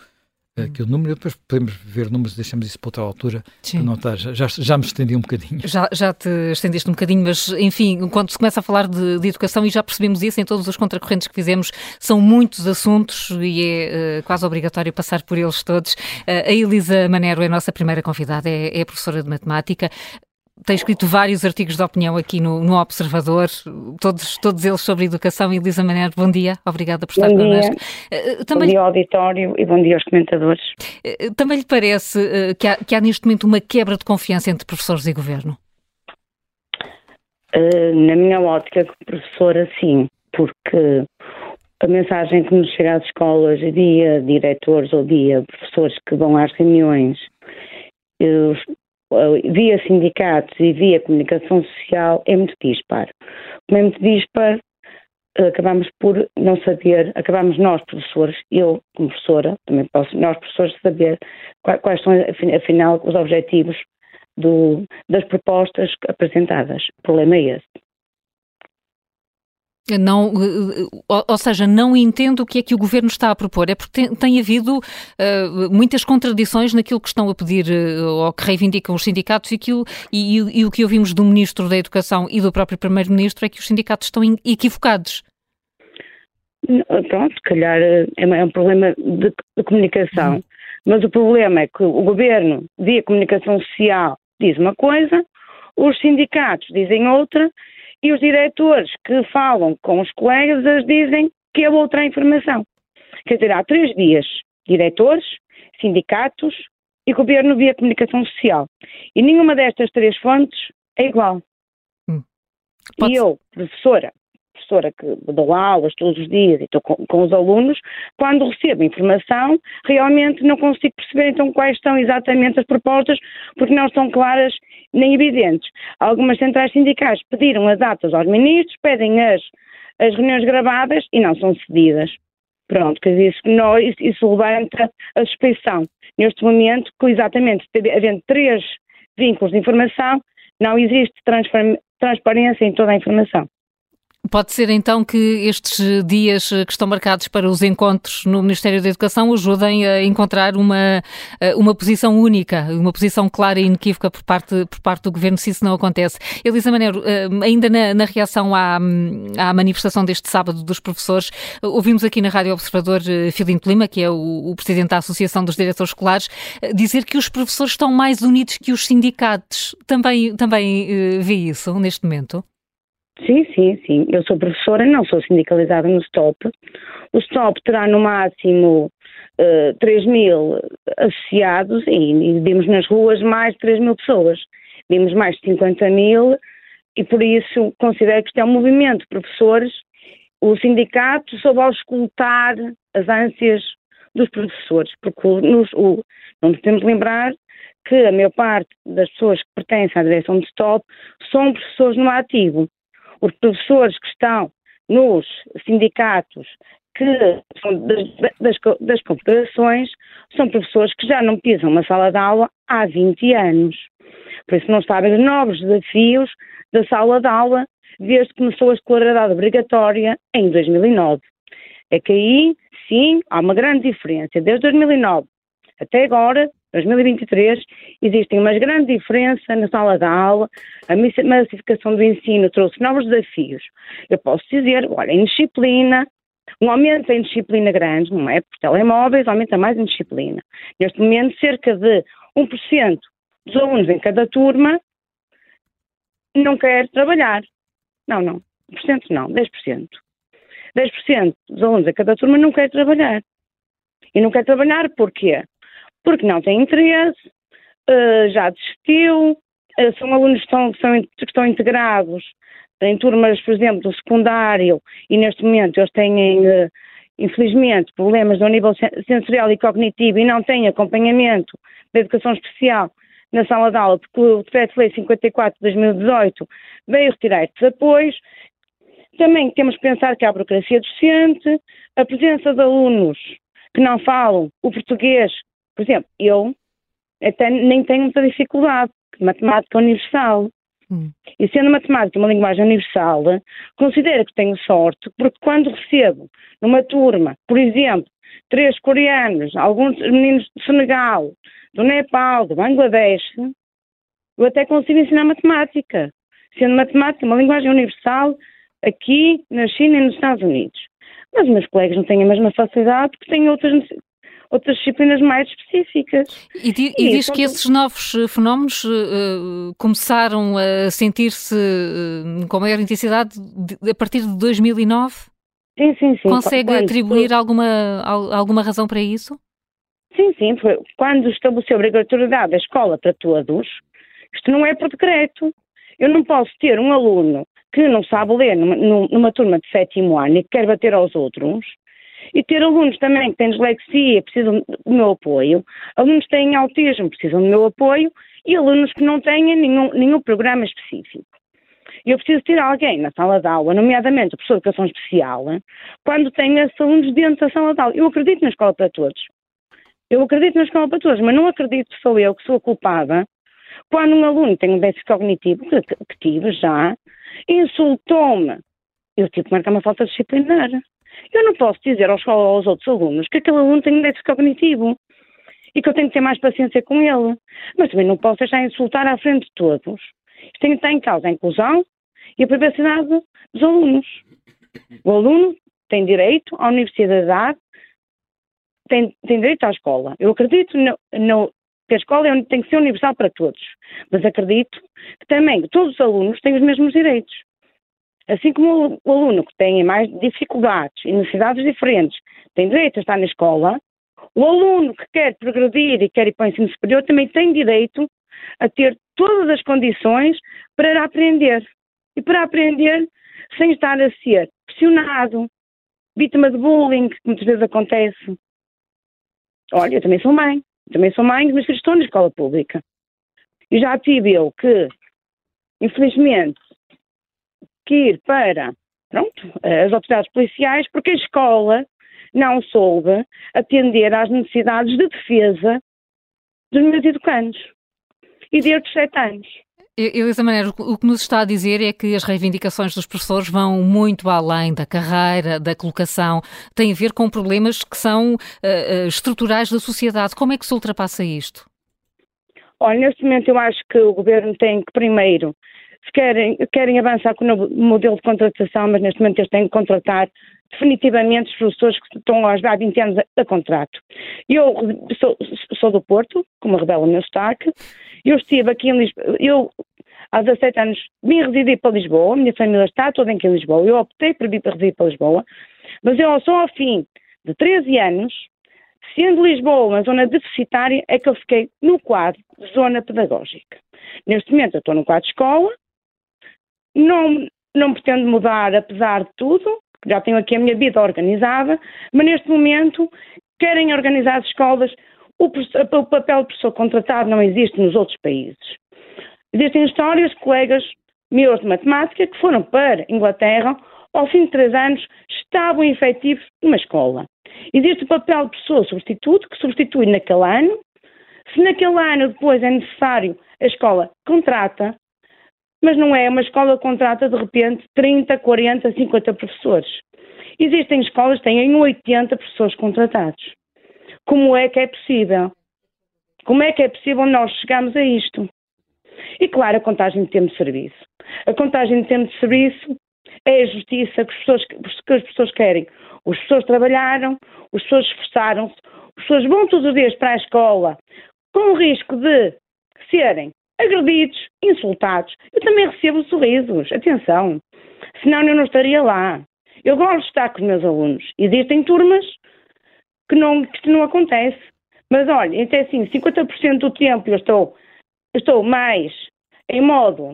aquele número, depois podemos ver números, deixamos isso para outra altura, Sim. para não estar, já, já me estendi um bocadinho. Já, já te estendeste um bocadinho, mas enfim, quando se começa a falar de, de educação, e já percebemos isso em todos os contracorrentes que fizemos, são muitos assuntos e é uh, quase obrigatório passar por eles todos. Uh, a Elisa Manero é a nossa primeira convidada, é, é professora de matemática tem escrito vários artigos de opinião aqui no, no Observador, todos, todos eles sobre educação. Elisa Maneiro, bom dia, obrigada por estar bom connosco. Uh, também... Bom dia ao auditório e bom dia aos comentadores. Uh, também lhe parece que há, que, há, neste momento uma quebra de confiança entre professores e governo? na minha ótica, professora, sim, porque a mensagem que nos chega às escolas, dia diretores ou dia professores que vão às reuniões, via sindicatos e via comunicação social é muito dispar. Como é muito dispar, acabamos por não saber, acabamos nós, professores, eu como professora, também posso, nós professores, saber quais são, afinal, os objetivos do, das propostas apresentadas. O problema é esse. Não, ou seja, não entendo o que é que o governo está a propor. É porque tem, tem havido uh, muitas contradições naquilo que estão a pedir uh, ou que reivindicam os sindicatos e, aquilo, e, e, e o que ouvimos do Ministro da Educação e do próprio Primeiro-Ministro é que os sindicatos estão equivocados. Pronto, se calhar é, é um problema de, de comunicação. Uhum. Mas o problema é que o governo, via comunicação social, diz uma coisa, os sindicatos dizem outra e os diretores que falam com os colegas dizem que é outra informação. Quer dizer, há três dias, diretores, sindicatos e governo via comunicação social. E nenhuma destas três fontes é igual. Hum. E eu, professora, professora que dou aulas todos os dias e estou com, com, os alunos, quando recebo informação, realmente não consigo perceber então quais são exatamente as propostas, porque não estão claras nem evidentes. Algumas centrais sindicais pediram as datas aos ministros, pedem as, as reuniões gravadas e não são cedidas. Pronto, quer dizer, isso, não, isso, isso levanta a suspeição. Neste momento, que exatamente, havendo três vínculos de informação, não existe transparência em toda a informação. Pode ser então que estes dias que estão marcados para os encontros no Ministério da Educação ajudem a encontrar uma, uma posição única, uma posição clara e inequívoca por parte, por parte do Governo, se isso não acontece. Elisa Maneiro, eh, ainda na, na reação à, à, manifestação deste sábado dos professores, ouvimos aqui na Rádio Observador eh, Filinto Lima, que é o, o Presidente da Associação dos Diretores Escolares, eh, dizer que os professores estão mais unidos que os sindicatos. Também, também vê isso neste momento? Sim, sim, sim. Eu sou professora, não sou sindicalizada no STOP. O STOP terá no máximo uh, eh, 3 mil associados e, e vimos nas ruas mais de 3 mil pessoas. Vimos mais de 50 mil e por isso considero que isto é um movimento de professores. O sindicato soube auscultar as ânsias dos professores, porque nos, o, não lembrar que a maior parte das pessoas que pertencem à direção de STOP são professores no ativo os professores que estão nos sindicatos que são das, das, das confederações são professores que já não pisam uma sala de aula há 20 anos. Por isso não sabem os novos desafios da sala de aula desde que começou a escolaridade obrigatória em 2009. É que aí, sim, há uma grande diferença. Desde 2009 até agora, 2023, existe uma grande diferença na sala de aula, a massificação do ensino trouxe novos desafios. Eu posso dizer, olha, em disciplina, um aumento em disciplina grande, não é? Por telemóveis aumenta mais em disciplina. Neste momento, cerca de 1% dos alunos em cada turma não quer trabalhar. Não, não. 1% não, 10%. 10% dos alunos em cada turma não quer trabalhar. E não quer trabalhar porquê? Porque não tem interesse, uh, já desistiu, uh, são alunos que estão, que, estão integrados em turmas, por exemplo, do secundário, e neste momento eles têm, uh, infelizmente, problemas ao nível sensorial e cognitivo e não têm acompanhamento da educação especial na sala de aula, porque o Decreto-Lei 54 de 2018 veio retirar estes apoios. Também temos que pensar que há a burocracia docente, a presença de alunos que não falam o português por exemplo, eu até nem tenho muita dificuldade, matemática universal. Hum. E sendo matemática uma linguagem universal, considero que tenho sorte, porque quando recebo numa turma, por exemplo, três coreanos, alguns meninos do Senegal, do Nepal, do Bangladesh, eu até consigo ensinar matemática. Sendo matemática uma linguagem universal aqui na China e nos Estados Unidos. Mas os meus colegas não têm a mesma facilidade porque têm outras outras disciplinas mais específicas. E, e, e diz que esses novos eh, fenómenos uh, começaram a sentir-se uh, com maior intensidade de, a partir de 2009? Sim, sim, sim. Consegue quando, atribuir alguma, alguma razão para isso? Sim, sim. Foi quando estabeleceu a obrigatoriedade da escola para todos, isto não é por decreto. Eu não posso ter um aluno que não sabe ler numa, numa turma de sétimo ano e que quer bater aos outros, e ter alunos também que têm dislexia, precisam do meu apoio, alunos que têm autismo, precisam do meu apoio, e alunos que não têm nenhum, nenhum programa específico. Eu preciso ter alguém na sala de aula, nomeadamente o professor de educação especial, quando tem esses alunos dentro da sala de aula. Eu acredito na escola para todos. Eu acredito na escola para todos, mas não acredito que sou eu que sou culpada quando um aluno tem um déficit cognitivo, que, que tive já, insultou-me. Eu tive que marcar uma falta disciplinar. Eu não posso dizer aos, aos outros alunos que aquele aluno tem um déficit cognitivo e que eu tenho que ter mais paciência com ele. Mas também não posso deixar insultar à frente de todos. Tem que estar em causa a inclusão e a privacidade dos alunos. O aluno tem direito à universidade, tem, tem direito à escola. Eu acredito no, no, que a escola é, tem que ser universal para todos, mas acredito que também todos os alunos têm os mesmos direitos. Assim como o aluno que tem mais dificuldades e necessidades diferentes tem direito a estar na escola, o aluno que quer progredir e quer ir para o ensino superior também tem direito a ter todas as condições para aprender. E para aprender sem estar a ser pressionado, vítima de bullying, que muitas vezes acontece. Olha, eu também sou mãe, também sou mãe, mas estou na escola pública. E já tive eu que, infelizmente, que ir para pronto, as autoridades policiais porque a escola não soube atender às necessidades de defesa dos meus educandos e desde os sete anos. Elisa Maneiro, o que nos está a dizer é que as reivindicações dos professores vão muito além da carreira, da colocação, têm a ver com problemas que são uh, estruturais da sociedade. Como é que se ultrapassa isto? Olha, neste momento eu acho que o governo tem que primeiro querem, querem avançar com o modelo de contratação, mas neste momento eles têm que contratar definitivamente os professores que estão há 20 anos a, a contrato. Eu sou, sou, do Porto, como revela o meu destaque, eu estive aqui em Lisboa, eu há 17 anos vim residir para Lisboa, a minha família está toda aqui em Lisboa, eu optei por vir para residir para Lisboa, mas eu só ao fim de 13 anos, sendo Lisboa uma zona deficitária, é que eu fiquei no quadro de zona pedagógica. Neste momento eu estou no quadro de escola, não, não pretendo mudar, apesar de tudo, já tenho aqui a minha vida organizada, mas neste momento querem organizar as escolas. O, o papel de professor contratado não existe nos outros países. Existem histórias de colegas meus de matemática que foram para Inglaterra, ao fim de três anos, estavam efetivos numa escola. Existe o papel de professor substituto, que substitui naquele ano. Se naquele ano depois é necessário, a escola contrata mas não é uma escola que contrata de repente 30, 40, 50 professores. Existem escolas que têm 80 professores contratados. Como é que é possível? Como é que é possível nós chegarmos a isto? E claro, a contagem de tempo de serviço. A contagem de tempo de serviço é a justiça que as pessoas, que as pessoas querem. As pessoas trabalharam, as pessoas esforçaram-se, as pessoas vão todos os dias para a escola com o risco de serem agredidos, insultados. Eu também recebo sorrisos, atenção, senão eu não estaria lá. Eu gosto de estar com os meus alunos. Existem turmas que não, que isto não acontece. Mas olha, até assim, 50% do tempo eu estou, estou mais em modo,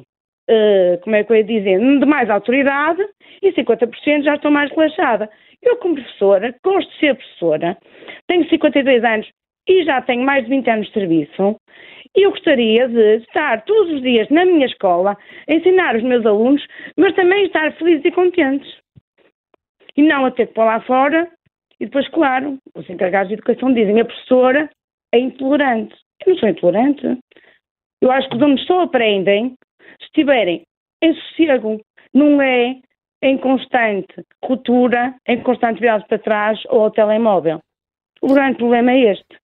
uh, como é que eu ia dizer, de mais autoridade e 50% já estou mais relaxada. Eu, como professora, gosto de ser professora, tenho 52 anos e já tenho mais de 20 anos de serviço. E eu gostaria de estar todos os dias na minha escola, ensinar os meus alunos, mas também estar felizes e contentes. E não a ter que pôr lá fora. E depois, claro, os encarregados de educação dizem a professora é intolerante. Eu não sou intolerante. Eu acho que os alunos só aprendem se estiverem em sossego. Não é em constante ruptura, em constante virado para trás ou ao telemóvel. O grande problema é este.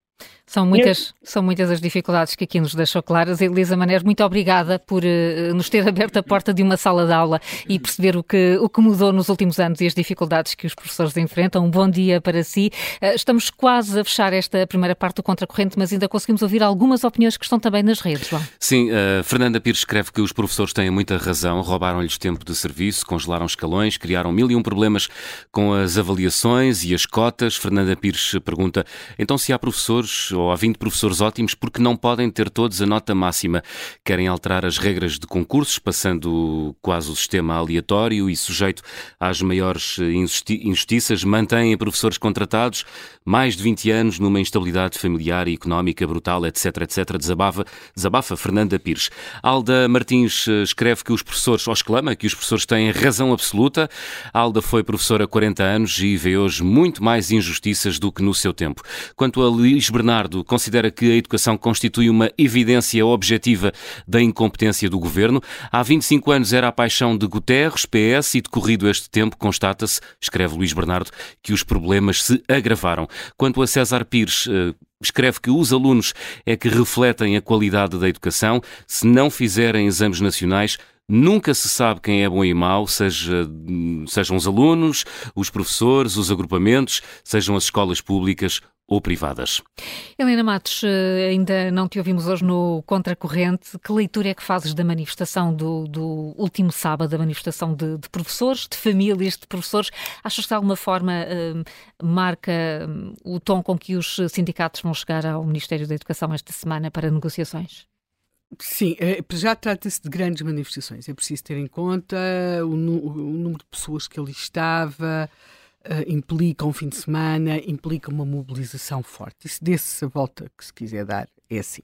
São muitas, eu... são muitas as dificuldades que aqui nos deixou claras. Elisa Maneiro, muito obrigada por uh, nos ter <laughs> aberto a porta de uma sala de aula e perceber o que, o que mudou nos últimos anos e as dificuldades que os professores enfrentam. Um bom dia para si. Uh, estamos quase a fechar esta primeira parte do Contracorrente, mas ainda conseguimos ouvir algumas opiniões que estão também nas redes, João. Sim, uh, Fernanda Pires escreve que os professores têm muita razão, roubaram-lhes tempo de serviço, congelaram escalões, criaram mil e um problemas com as avaliações e as cotas. Fernanda Pires pergunta, então se há professores ou há 20 professores ótimos porque não podem ter todos a nota máxima. Querem alterar as regras de concursos, passando quase o sistema aleatório e sujeito às maiores injustiças, mantêm professores contratados mais de 20 anos numa instabilidade familiar e económica brutal, etc, etc, desabafa, desabafa Fernanda Pires. Alda Martins eh, escreve que os professores, ou exclama que os professores têm razão absoluta. Alda foi professora há 40 anos e vê hoje muito mais injustiças do que no seu tempo. Quanto a Luís Bernardo, considera que a educação constitui uma evidência objetiva da incompetência do governo. Há 25 anos era a paixão de Guterres, PS, e decorrido este tempo, constata-se, escreve Luís Bernardo, que os problemas se agravaram. Quanto a César Pires, eh, escreve que os alunos é que refletem a qualidade da educação. Se não fizerem exames nacionais, Nunca se sabe quem é bom e mau, seja, sejam os alunos, os professores, os agrupamentos, sejam as escolas públicas ou privadas. Helena Matos, eh, ainda não te ouvimos hoje no Contracorrente. Que leitura é que fazes da manifestação do, do último sábado, da manifestação de, de, professores, de famílias de professores? Achas que de alguma forma eh, marca hum, o tom com que os sindicatos vão chegar ao Ministério da Educação esta semana para negociações? Sim, é, já trata-se de grandes manifestações. É preciso ter em conta o, o número de pessoas que ali estava, uh, implica um fim de semana, implica uma mobilização forte. Isso desse a volta que se quiser dar é assim.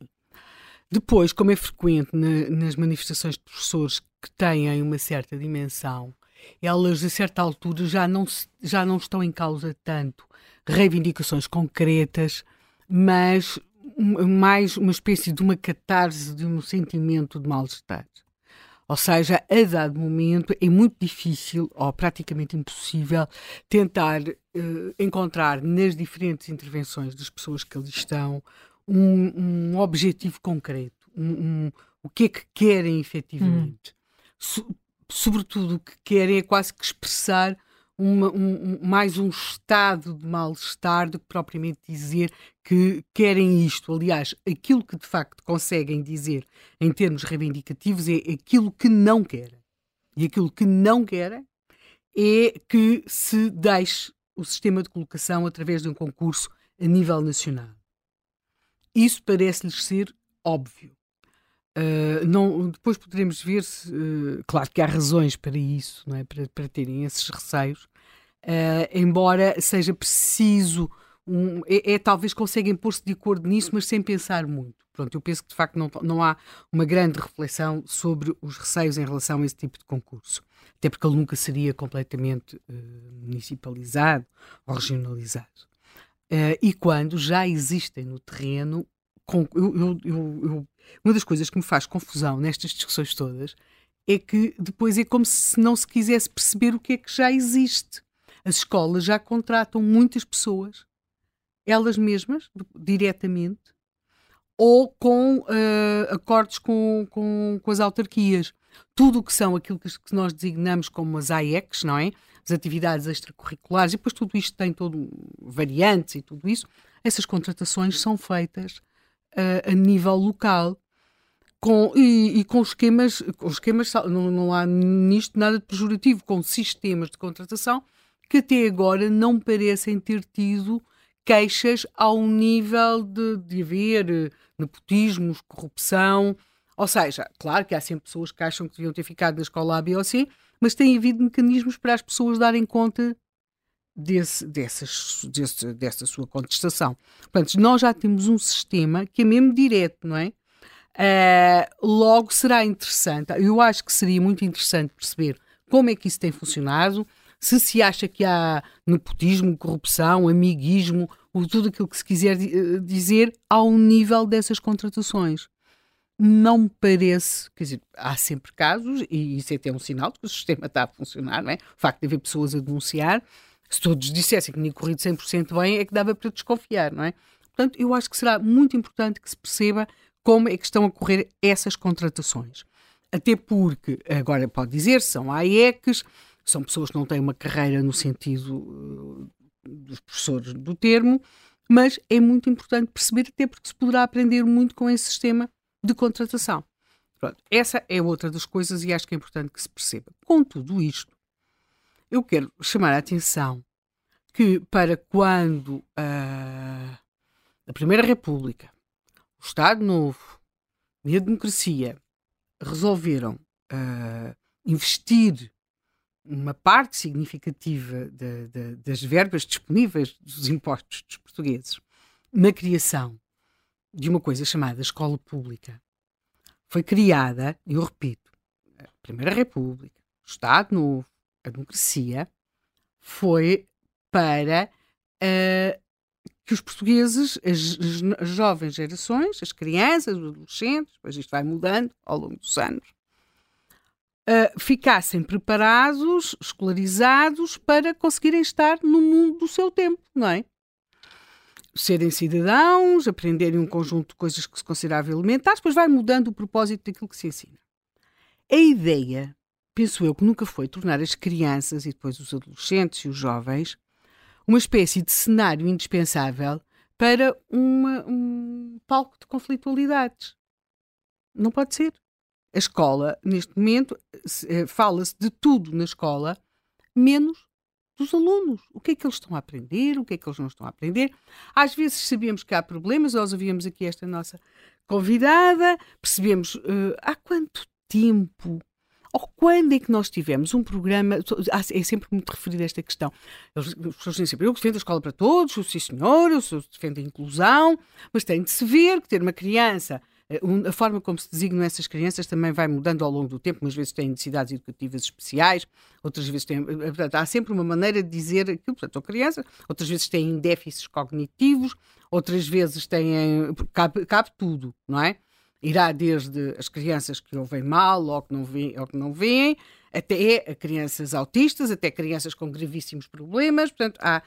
Depois, como é frequente na, nas manifestações de professores que têm uma certa dimensão, elas a certa altura já não, se, já não estão em causa tanto reivindicações concretas, mas mais uma espécie de uma catarse de um sentimento de mal-estar. Ou seja, a dado momento é muito difícil, ou praticamente impossível, tentar uh, encontrar nas diferentes intervenções das pessoas que ali estão um, um objetivo concreto, um, um, o que é que querem efetivamente. Hum. So, sobretudo, o que querem é quase que expressar uma, um, mais um estado de mal-estar do que propriamente dizer que querem isto. Aliás, aquilo que de facto conseguem dizer em termos reivindicativos é aquilo que não querem. E aquilo que não querem é que se deixe o sistema de colocação através de um concurso a nível nacional. Isso parece-lhes ser óbvio. Uh, não, depois poderemos ver se, uh, claro que há razões para isso, não é? para, para terem esses receios, uh, embora seja preciso, um, é, é, talvez conseguem pôr-se de acordo nisso, mas sem pensar muito. Pronto, eu penso que de facto não, não há uma grande reflexão sobre os receios em relação a esse tipo de concurso, até porque ele nunca seria completamente municipalizado ou regionalizado. e quando já existem no terreno com, eu, eu, eu, uma das coisas que me faz confusão nestas discussões todas é que depois é como se não se quisesse perceber o que é que já existe. As escolas já contratam muitas pessoas, elas mesmas, diretamente, ou com uh, acordos com, com, com, as autarquias. Tudo o que são aquilo que, nós designamos como as AECs, não é? As atividades extracurriculares, e depois tudo isto tem todo variantes e tudo isso, essas contratações são feitas uh, a nível local. Com, e, e, com esquemas, com esquemas não, não há nisto nada de pejorativo, com sistemas de contratação que até agora não parecem ter tido queixas ao nível de, de haver eh, nepotismos, corrupção. Ou seja, claro que há sempre pessoas que acham que deviam ter ficado na escola A, B ou C, mas tem havido mecanismos para as pessoas darem conta desse, dessas, desse, dessa sua contestação. Portanto, nós já temos um sistema que é mesmo direto, não é? Uh, logo será interessante, eu acho que seria muito interessante perceber como é que isso tem funcionado, se se acha que há nepotismo, corrupção, amiguismo, ou tudo aquilo que se quiser eh, dizer ao nível dessas contratações. Não me parece, quer dizer, há sempre casos, e isso é até um sinal de que o sistema está a funcionar, não é? O facto de haver pessoas a denunciar, se todos dissessem que tinha corrido 100% bem, é que dava para desconfiar, não é? Portanto, eu acho que será muito importante que se perceba como é que estão a correr essas contratações. Até porque, agora pode dizer, são AECs, são pessoas que não têm uma carreira no sentido uh, dos professores do termo, mas é muito importante perceber, até porque se poderá aprender muito com esse sistema de contratação. Pronto, essa é outra das coisas e acho que é importante que se perceba. Com tudo isto, eu quero chamar a atenção que para quando uh, a Primeira República, o Estado Novo e a democracia resolveram uh, investir uma parte significativa de, de, das verbas disponíveis dos impostos dos portugueses na criação de uma coisa chamada escola pública. Foi criada, eu repito, a Primeira República, o Estado Novo, a democracia, foi para uh, que os portugueses, as, as, jovens gerações, as crianças, os adolescentes, depois isto vai mudando ao longo dos anos, uh, ficassem preparados, escolarizados para conseguirem estar no mundo do seu tempo, não é? Serem cidadãos, aprenderem um conjunto de coisas que se considerava elementares, depois vai mudando o propósito daquilo que se ensina. A ideia, penso eu, que nunca foi tornar as crianças e depois os adolescentes e os jovens uma espécie de cenário indispensável para uma, um palco de conflitualidades. Não pode ser. A escola, neste momento, eh, fala-se de tudo na escola, menos dos alunos. O que é que eles estão a aprender, o que é que eles não estão a aprender. Às vezes sabemos que há problemas, nós ouvíamos aqui esta nossa convidada, percebemos uh, há quanto tempo ou quando é que nós tivemos um programa, é sempre muito referida esta questão, as pessoas dizem sempre, eu defendo a escola para todos, sim senhor, eu defendo a inclusão, mas tem de se ver que ter uma criança eh, a forma como se designam essas crianças também vai mudando ao longo do tempo. Umas vezes têm necessidades educativas especiais, outras vezes têm. Eh, portanto, há sempre uma maneira de dizer aquilo. Portanto, são crianças, outras vezes têm déficits cognitivos, outras vezes têm. Cabe, cabe tudo, não é? Irá desde as crianças que ouvem mal ou que não veem, ou que não veem até crianças autistas, até crianças com gravíssimos problemas. Portanto, há,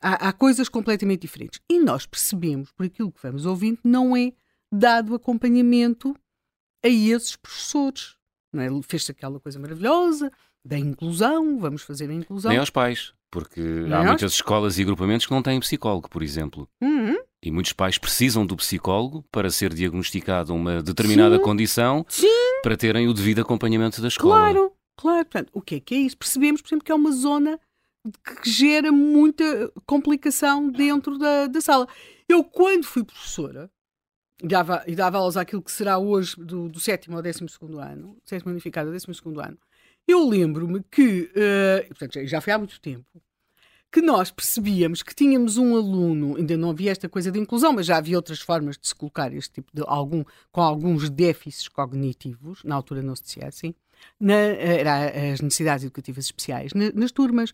há, há coisas completamente diferentes. E nós percebemos, por aquilo que vamos ouvindo, não é dado acompanhamento a esses professores. É? Fez-se aquela coisa maravilhosa da inclusão, vamos fazer a inclusão. Nem aos pais, porque Nem há aos... muitas escolas e agrupamentos que não têm psicólogo, por exemplo. Uhum. E muitos pais precisam do psicólogo para ser diagnosticado uma determinada Sim. condição Sim. para terem o devido acompanhamento da escola. Claro, claro. Portanto, o que é que é isso? Percebemos, por exemplo, que é uma zona que gera muita complicação dentro da, da sala. Eu, quando fui professora, e dava, e dava aulas àquilo que será hoje do, do sétimo ao décimo segundo ano, sétimo unificado ao décimo segundo ano, eu lembro-me que, uh, portanto, já foi há muito tempo, que nós percebíamos que tínhamos um aluno, ainda não havia esta coisa de inclusão, mas já havia outras formas de se colocar este tipo de algum, com alguns déficits cognitivos, na altura não se dizia assim, na, era as necessidades educativas especiais na, nas turmas.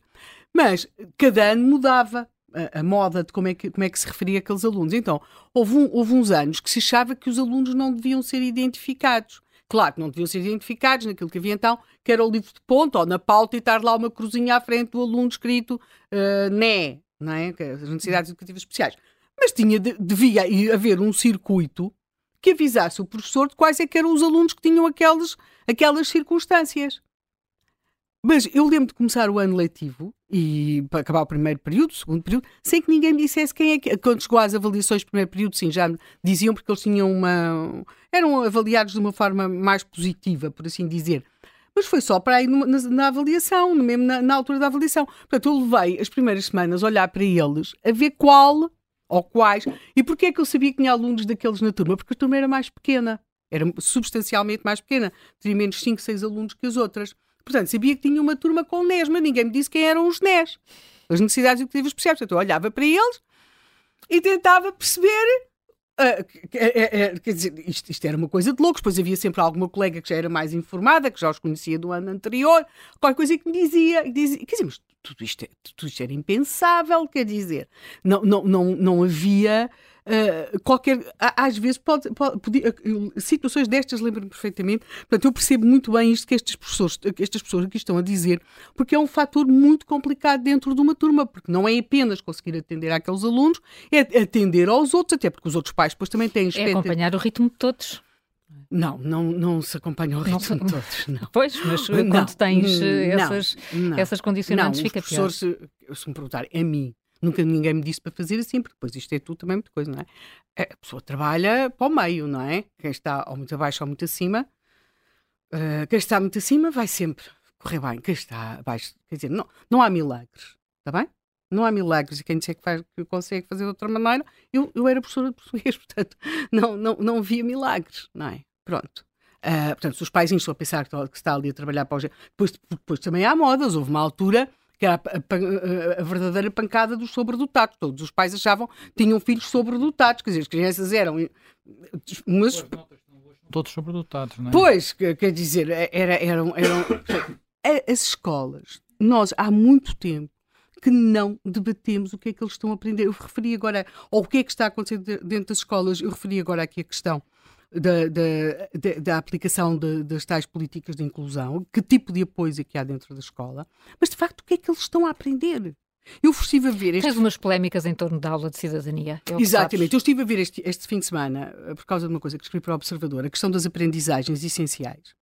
Mas cada ano mudava a, a, moda de como é, que, como é que se referia aqueles alunos. Então, houve, um, houve uns anos que se achava que os alunos não deviam ser identificados. Claro que não deviam ser identificados naquilo que havia então, que era o livro de ponto, ou na pauta, e estar lá uma cruzinha à frente do aluno escrito uh, NÉ, não é? as necessidades educativas especiais. Mas tinha de, devia haver um circuito que avisasse o professor de quais é que eram os alunos que tinham aquelas, aquelas circunstâncias. Mas eu lembro de começar o ano letivo e para acabar o primeiro período, o segundo período, sem que ninguém me dissesse quem é que. Quando chegou às avaliações do primeiro período, sim, já diziam porque eles tinham uma. eram avaliados de uma forma mais positiva, por assim dizer. Mas foi só para aí na, na avaliação, mesmo na, na, altura da avaliação. Portanto, eu levei as primeiras semanas a olhar para eles, a ver qual ou quais. E porquê é que eu sabia que tinha alunos daqueles na turma? Porque a turma era mais pequena. Era substancialmente mais pequena. Teria menos 5, 6 alunos que as outras. Portanto, sabia que tinha uma turma com NES, mas ninguém me disse quem eram os NES. As necessidades educativas especiais. Portanto, eu olhava para eles e tentava perceber. Uh, quer dizer, isto, isto, era uma coisa de loucos. Depois havia sempre alguma colega que já era mais informada, que já os conhecia do ano anterior, qualquer coisa que me dizia. dizia quer dizer, mas tudo isto, é, tudo isto era impensável, quer dizer. Não, não, não, não havia uh, qualquer. Às vezes, pode, pode, podia, situações destas lembro-me perfeitamente. Portanto, eu percebo muito bem isto que estes professores, que estas pessoas aqui estão a dizer, porque é um fator muito complicado dentro de uma turma, porque não é apenas conseguir atender àqueles alunos, é atender aos outros, até porque os outros pais depois também têm É acompanhar o ritmo de todos. Não, não, não se acompanha o ritmo não, de todos. Não. Pois, mas não, quando tens eh, essas, não, essas condicionantes, fica pior. Se, se me perguntarem a mim, Nunca ninguém me disse para fazer assim, porque depois isto é tudo também muita coisa, não é? A pessoa trabalha para o meio, não é? Quem está ou muito abaixo ou muito acima, uh, quem está muito acima vai sempre correr bem. Quem está abaixo, quer dizer, não, não há milagres, está bem? Não há milagres. E quem disser que, faz, que consegue fazer de outra maneira, eu, eu era professora de português, <laughs> portanto, não, não, não via milagres, não é? Pronto. Uh, portanto, se os pais estão a pensar que, que está ali a trabalhar para o depois, depois também há modas. Houve uma altura que era a, a, a, verdadeira pancada dos sobredotados. Todos os pais achavam que tinham filhos sobredotados, quer dizer, as crianças eram umas. Todos sobredotados, não é? Pois, quer dizer, era, eram, eram <coughs> as escolas. Nós, há muito tempo, que não debatemos o que é que eles estão a aprender. Eu referi agora, ou o que é que está a acontecer dentro das escolas, eu referi agora aqui a questão da, da, da, aplicação de, das tais políticas de inclusão, que tipo de apoio é que há dentro da escola, mas de facto o que é que eles estão a aprender? Eu estive a ver. Este... Tens umas polémicas em torno da aula de cidadania. É Exatamente. Eu estive a ver este, este fim de semana, eh, por causa de uma coisa que escrevi para o Observador, a questão das aprendizagens essenciais.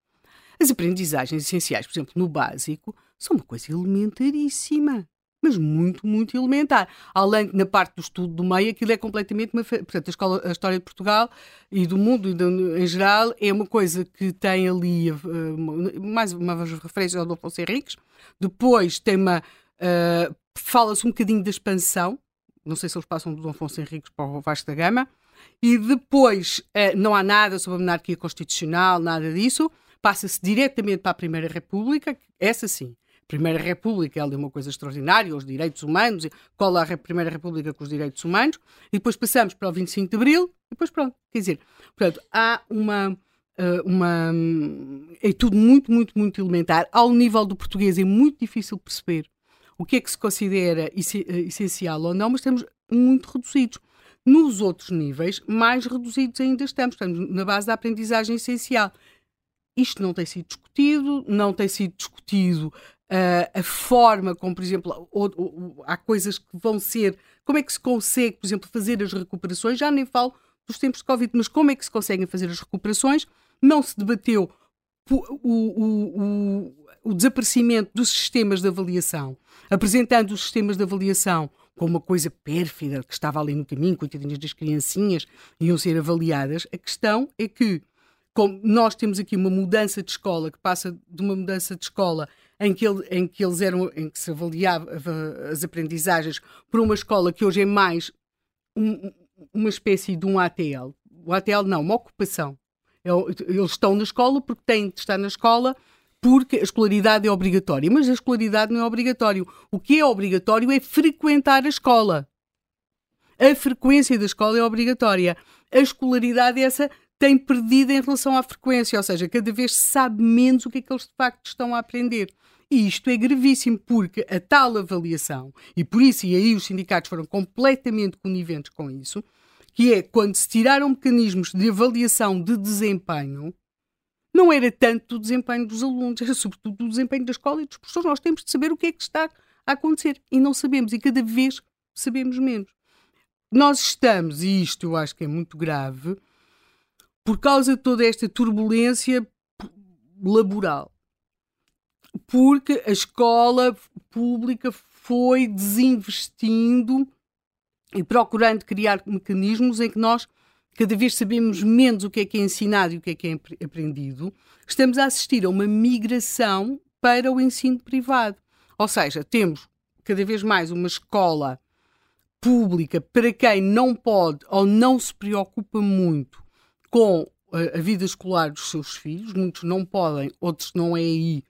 As aprendizagens essenciais, por exemplo, no básico, são uma coisa elementaríssima mas muito, muito elementar. Além na parte do estudo do meio, aquilo é completamente uma. Portanto, a, escola, a história de Portugal e do mundo em geral é uma coisa que tem ali uh, mais uma referência ao Adolfo Henriques. Depois tem uma. Uh, Fala-se um bocadinho da expansão. Não sei se eles passam do Dom Afonso Henriques para o Vasco da Gama. E depois uh, não há nada sobre a monarquia constitucional, nada disso. Passa-se diretamente para a Primeira República, essa sim Primeira República é uma coisa extraordinária, os direitos humanos, cola a Primeira República com os direitos humanos, e depois passamos para o 25 de Abril, e depois pronto. Quer dizer, portanto, há uma. Eh, uma é tudo muito, muito, muito elementar. Ao nível do português é muito difícil perceber o que é que se considera eh, essencial ou não, mas estamos muito reduzidos. Nos outros níveis, mais reduzidos ainda estamos. Estamos na base da aprendizagem essencial. Isto não tem sido discutido, não tem sido discutido Uh, a forma como, por exemplo, ou, ou, há coisas que vão ser. Como é que se consegue, por exemplo, fazer as recuperações? Já nem falo dos tempos de Covid, mas como é que se conseguem fazer as recuperações? Não se debateu o, o, o desaparecimento dos sistemas de avaliação, apresentando os sistemas de avaliação como uma coisa pérfida que estava ali no caminho, coitadinhas das criancinhas, iam ser avaliadas. A questão é que, como nós temos aqui uma mudança de escola, que passa de uma mudança de escola em que, ele, em que eles eram, em que se avaliava as aprendizagens por uma escola que hoje é mais um, uma espécie de um ATL. O ATL não, uma ocupação. É eles estão na escola porque têm de estar na escola porque a escolaridade é obrigatória. Mas a escolaridade não é obrigatório. O que é obrigatório é frequentar a escola. A frequência da escola é obrigatória. A escolaridade essa tem perdido em relação à frequência, ou seja, cada vez se sabe menos o que é que eles de facto estão a aprender. E isto é gravíssimo, porque a tal avaliação, e por isso, e aí os sindicatos foram completamente coniventes com isso, que é quando se tiraram mecanismos de avaliação de desempenho, não era tanto do desempenho dos alunos, era sobretudo do desempenho da escola e dos professores. Nós temos de saber o que é que está a acontecer e não sabemos, e cada vez sabemos menos. Nós estamos, e isto eu acho que é muito grave, por causa de toda esta turbulência laboral porque a escola pública foi desinvestindo e procurando criar mecanismos em que nós cada vez sabemos menos o que é que é ensinado e o que é que é aprendido, estamos a assistir a uma migração para o ensino privado. Ou seja, temos cada vez mais uma escola pública para quem não pode ou não se preocupa muito com a vida escolar dos seus filhos, muitos não podem, outros não é aí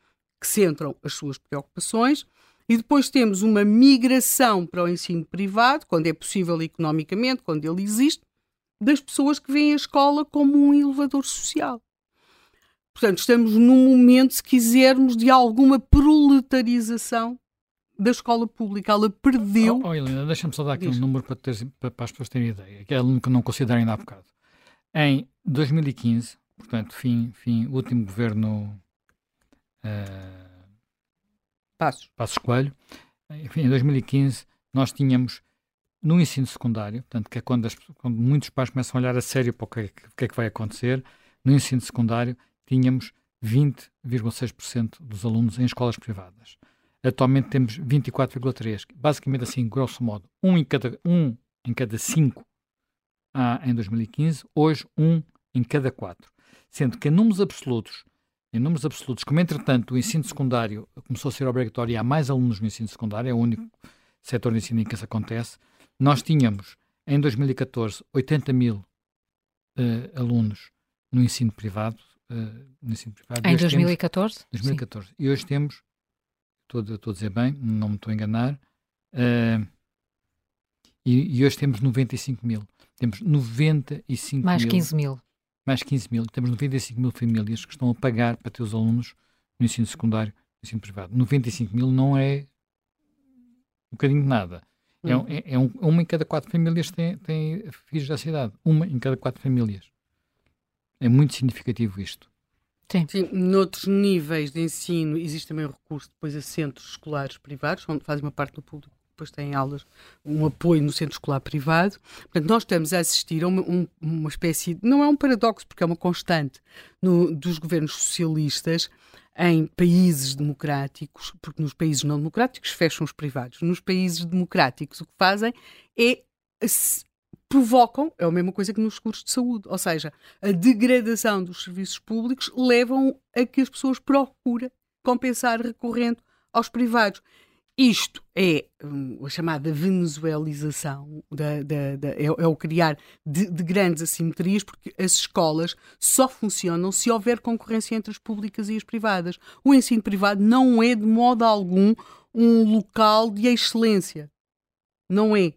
que centram as suas preocupações. E depois temos uma migração para o ensino privado, quando é possível economicamente, quando ele existe, das pessoas que veem a escola como um elevador social. Portanto, estamos num momento, se quisermos, de alguma proletarização da escola pública. Ela perdeu. Oh, oh Helena, deixa-me só dar aqui Diz. um número para, ter, para, as pessoas terem ideia, que é um que não considerem ainda há bocado. Em 2015, portanto, fim, fim último governo uh, Passos. Passos Coelho. Enfim, em 2015 nós tínhamos no ensino secundário, portanto, que é quando, as, quando muitos pais começam a olhar a sério para o que, é que, que é que vai acontecer, no ensino secundário tínhamos 20,6% dos alunos em escolas privadas. Atualmente temos 24,3%. Basicamente assim, grosso modo, um em cada, um em cada cinco há em 2015, hoje um em cada quatro. Sendo que em números absolutos em números absolutos, como entretanto o ensino secundário começou a ser obrigatório e há mais alunos no ensino secundário, é o único setor de ensino em que isso acontece. Nós tínhamos, em 2014, 80 mil uh, alunos no ensino privado. Uh, no ensino privado. Em 2014? Temos, 2014. Sim. E hoje temos, estou, estou a dizer bem, não me estou a enganar, uh, e, e, hoje temos 95 mil. Temos 95 Mais mil. 15 mil. Mais 15 mil. Temos 95 mil famílias que estão a pagar para ter os alunos no ensino secundário, no ensino privado. 95 mil não é um bocadinho de nada. É, é, é um, uma em cada quatro famílias tem, tem filhos da cidade. Uma em cada quatro famílias. É muito significativo isto. Sim. Sim, noutros níveis de ensino existe também o recurso depois a centros escolares privados, onde fazem uma parte do público, depois têm aulas, um apoio no centro escolar privado. Portanto, nós estamos a assistir a uma, um, uma espécie, não é um paradoxo, porque é uma constante no, dos governos socialistas, em países democráticos, porque nos países não democráticos fecham os privados. Nos países democráticos o que fazem é provocam, é a mesma coisa que nos seguros de saúde, ou seja, a degradação dos serviços públicos levam a que as pessoas procurem compensar recorrendo aos privados. Isto é um, a chamada venezuelização, da, da, da, é, é, o criar de, de, grandes assimetrias, porque as escolas só funcionam se houver concorrência entre as públicas e as privadas. O ensino privado não é de modo algum um local de excelência. Não é.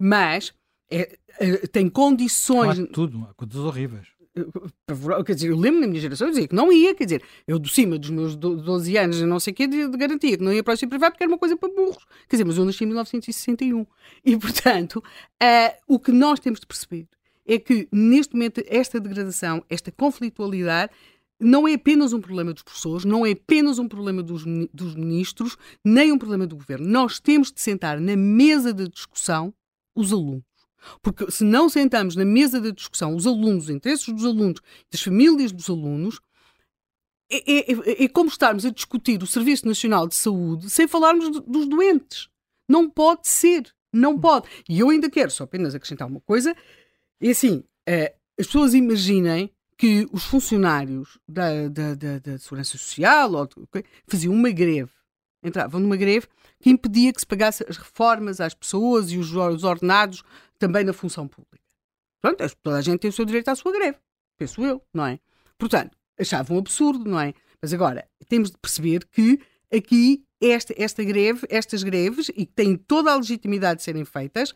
Mas é, é, tem condições. Claro, tudo, há coisas horríveis. <laughs> Quer dizer, eu lembro na minha geração dizer que não ia, quer dizer, eu de cima dos meus 12 anos, não sei o que, de, de garantia que não ia para o ensino privado porque era uma coisa para burros. Quer dizer, mas eu nasci em 1961. E, portanto, uh, o que nós temos de perceber é que, neste momento, esta degradação, esta conflitualidade, não é apenas um problema dos professores, não é apenas um problema dos, dos ministros, nem um problema do governo. Nós temos de sentar na mesa de discussão os alunos. Porque se não sentamos na mesa da discussão os alunos, os interesses dos alunos, das famílias dos alunos, é, é, é, é como estarmos a discutir o Serviço Nacional de Saúde sem falarmos dos doentes. Não pode ser. Não pode. E eu ainda quero só apenas acrescentar uma coisa. É assim, é, as pessoas imaginem que os funcionários da, da, da, da Segurança Social ou, faziam uma greve, entravam numa greve que impedia que se pagasse as reformas às pessoas e os, os ordenados também na função pública. Pronto, toda a gente tem o seu direito à sua greve, penso eu, não é? Portanto, achavam um absurdo, não é? Mas agora, temos de perceber que aqui esta, esta greve, estas greves, e que têm toda a legitimidade de serem feitas,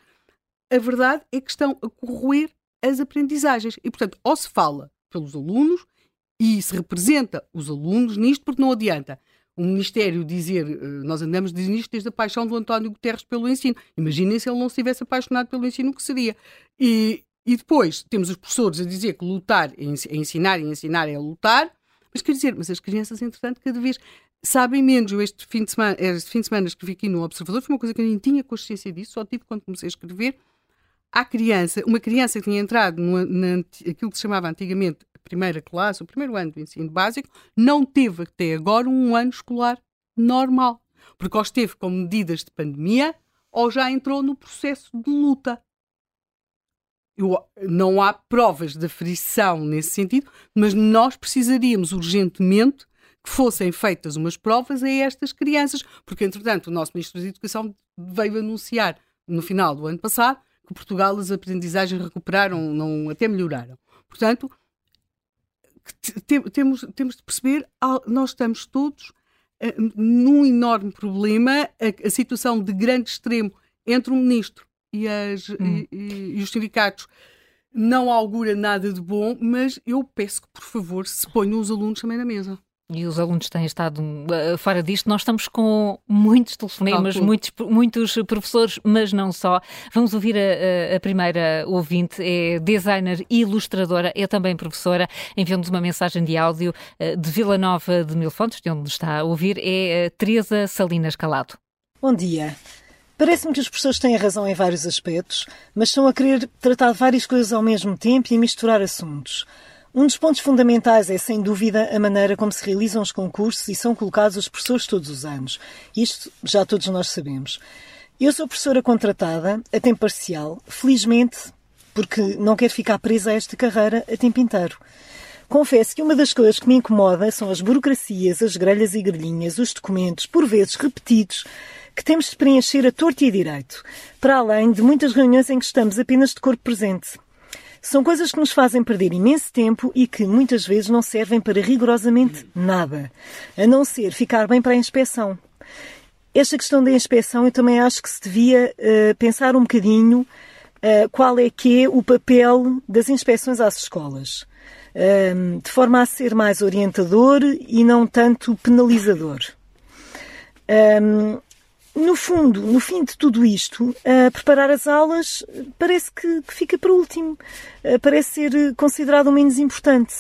a verdade é que estão a corroer as aprendizagens. E, portanto, ou se fala pelos alunos e se representa os alunos nisto, porque não adianta o Ministério dizer, eh, nós andamos nisto desde a paixão do António Guterres pelo ensino. Imaginem se ele não se tivesse apaixonado pelo ensino, o que seria? E, e depois temos os professores a dizer que lutar é ensinar e ensinar é lutar, mas quer dizer, mas as crianças, entretanto, cada vez sabem menos. Eu este fim de semana, este fim de semana escrevi aqui no Observador, foi uma coisa que eu nem tinha consciência disso, só tive quando comecei a escrever. Há criança, uma criança que tinha entrado no, na, aquilo que se chamava antigamente primeira classe, o primeiro ano do ensino básico, não teve até agora um ano escolar normal. Porque ou esteve com medidas de pandemia ou já entrou no processo de luta. Eu, não há provas de aferição nesse sentido, mas nós precisaríamos urgentemente que fossem feitas umas provas a estas crianças, porque, entretanto, o nosso Ministro da Educação veio anunciar no final do ano passado que Portugal as aprendizagens recuperaram, não, até melhoraram. Portanto, temos, temos de perceber, nós estamos todos uh, num enorme problema, a, a, situação de grande extremo entre o ministro e, as, hum. e, e os sindicatos não augura nada de bom, mas eu peço que, por favor, se ponham os alunos também na mesa e os alunos têm estado uh, fora disto. Nós estamos com muitos telefonemas, muitos, muitos professores, mas não só. Vamos ouvir a, a, primeira ouvinte, é designer e ilustradora, é também professora. Enviou-nos uma mensagem de áudio uh, de Vila Nova de Mil Fontes, de onde está a ouvir, é uh, Teresa Salinas Calado. Bom dia. Parece-me que os professores têm razão em vários aspectos, mas estão a querer tratar várias coisas ao mesmo tempo e misturar assuntos. Um dos pontos fundamentais é, sem dúvida, a maneira como se realizam os concursos e são colocados os professores todos os anos. Isto já todos nós sabemos. Eu sou professora contratada a tempo parcial, felizmente, porque não quero ficar presa a esta carreira a tempo inteiro. Confesso que uma das coisas que me incomoda são as burocracias, as grelhas e grelhinhas, os documentos, por vezes repetidos, que temos de preencher a torto e direito, para além de muitas reuniões em que estamos apenas de corpo presente. São coisas que nos fazem perder imenso tempo e que muitas vezes não servem para rigorosamente nada, a não ser ficar bem para a inspeção. Esta questão da inspeção eu também acho que se devia uh, pensar um bocadinho uh, qual é que é o papel das inspeções às escolas, uh, de forma a ser mais orientador e não tanto penalizador. Um, no fundo, no fim de tudo isto, uh, preparar as aulas parece que, que fica para último, uh, parece ser considerado o menos importante.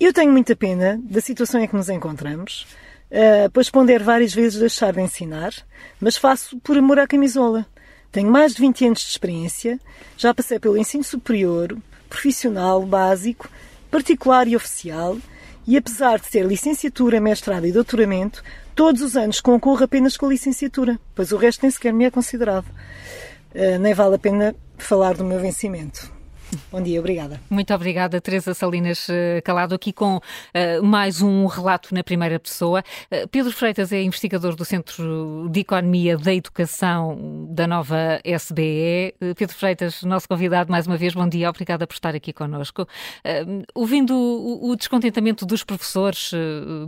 Eu tenho muita pena da situação em que nos encontramos, uh, pois ponder várias vezes deixar de ensinar, mas faço por amor à camisola. Tenho mais de 20 anos de experiência, já passei pelo ensino superior, profissional, básico, particular e oficial, e apesar de ter licenciatura, mestrado e doutoramento, todos os anos concorro apenas com a licenciatura, pois o resto nem sequer me é considerado. Uh, nem vale a pena falar do meu vencimento. Bom dia, obrigada. Muito obrigada, Teresa Salinas eh, Calado, aqui com uh, mais um relato na primeira pessoa. Uh, Pedro Freitas é investigador do Centro de Economia da Educação da nova SBE. Uh, Pedro Freitas, nosso convidado, mais uma vez, bom dia, obrigada por estar aqui connosco. ouvindo o, o, descontentamento dos professores,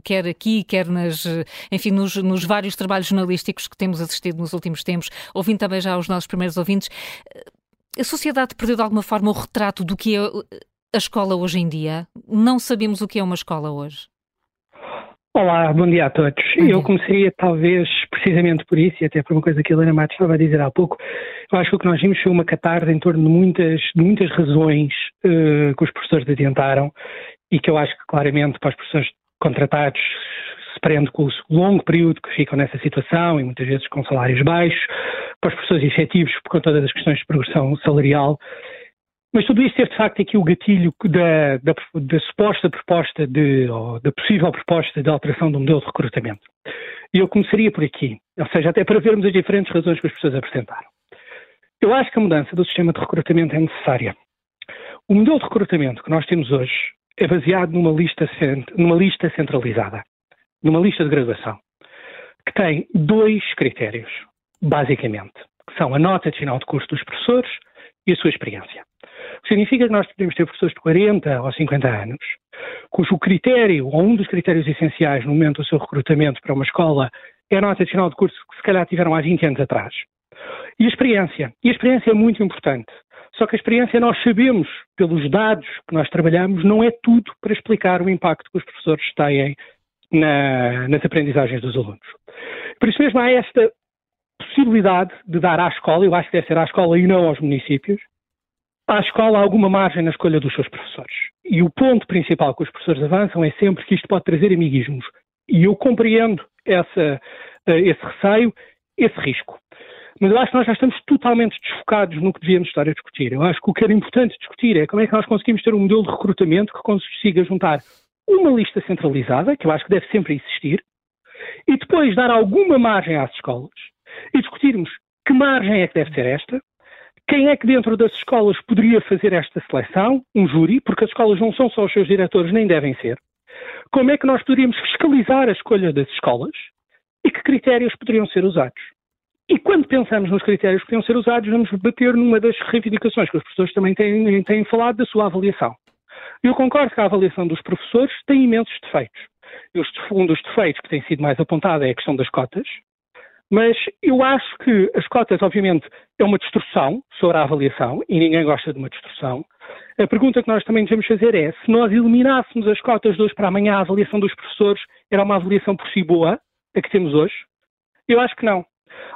quer aqui, quer nas, enfim, nos, nos vários trabalhos jornalísticos que temos assistido nos últimos tempos, ouvindo também já os nossos primeiros ouvintes, a sociedade perdeu de alguma forma o retrato do que é a escola hoje em dia? Não sabemos o que é uma escola hoje. Olá, bom dia a todos. Dia. Eu começaria talvez precisamente por isso, e até por uma coisa que a Helena Matos estava a dizer há pouco, eu acho que o que nós vimos foi uma catarse em torno de muitas, de muitas razões uh, que os professores adiantaram e que eu acho que claramente para os professores contratados se prende com o longo período que ficam nessa situação e muitas vezes com salários baixos, para os professores efetivos por conta das questões de progressão salarial. Mas tudo isso teve de facto aqui o gatilho da, da, da suposta proposta de, ou da possível proposta de alteração do modelo de recrutamento. E eu começaria por aqui, ou seja, até para vermos as diferentes razões que as pessoas apresentaram. Eu acho que a mudança do sistema de recrutamento é necessária. O modelo de recrutamento que nós temos hoje é baseado numa lista, numa lista centralizada numa lista de graduação que tem dois critérios, basicamente, que são a nota de final de curso dos professores e a sua experiência. O que significa que nós podemos ter professores de 40 ou 50 anos, cujo critério, ou um dos critérios essenciais no momento do seu recrutamento para uma escola, é a nota de final de curso que se calhar tiveram há 20 anos atrás. E a experiência. E a experiência é muito importante. Só que a experiência, nós sabemos, pelos dados que nós trabalhamos, não é tudo para explicar o impacto que os professores têm na, nas aprendizagens dos alunos. Por isso mesmo há esta possibilidade de dar à escola, eu acho que deve ser à escola e não aos municípios, à escola alguma margem na escolha dos seus professores. E o ponto principal que os professores avançam é sempre que isto pode trazer amiguismos. E eu compreendo essa, eh, esse receio, esse risco. Mas eu acho que nós já estamos totalmente desfocados no que devíamos estar a discutir. Eu acho que o que era importante discutir é como é que nós conseguimos ter um modelo de recrutamento que consiga juntar uma lista centralizada, que eu acho que deve sempre existir, e depois dar alguma margem às escolas e discutirmos que margem é que deve ser esta, quem é que dentro das escolas poderia fazer esta seleção, um júri, porque as escolas não são só os seus diretores, nem devem ser, como é que nós poderíamos fiscalizar a escolha das escolas e que critérios poderiam ser usados. E quando pensamos nos critérios que poderiam ser usados, vamos bater numa das reivindicações que os professores também têm, têm falado da sua avaliação. Eu concordo que a avaliação dos professores tem imensos defeitos. Um dos defeitos que tem sido mais apontado é a questão das cotas, mas eu acho que as cotas, obviamente, é uma destrução sobre a avaliação e ninguém gosta de uma destrução. A pergunta que nós também devemos fazer é: se nós eliminássemos as cotas de hoje para amanhã, a avaliação dos professores era uma avaliação por si boa, a que temos hoje? Eu acho que não.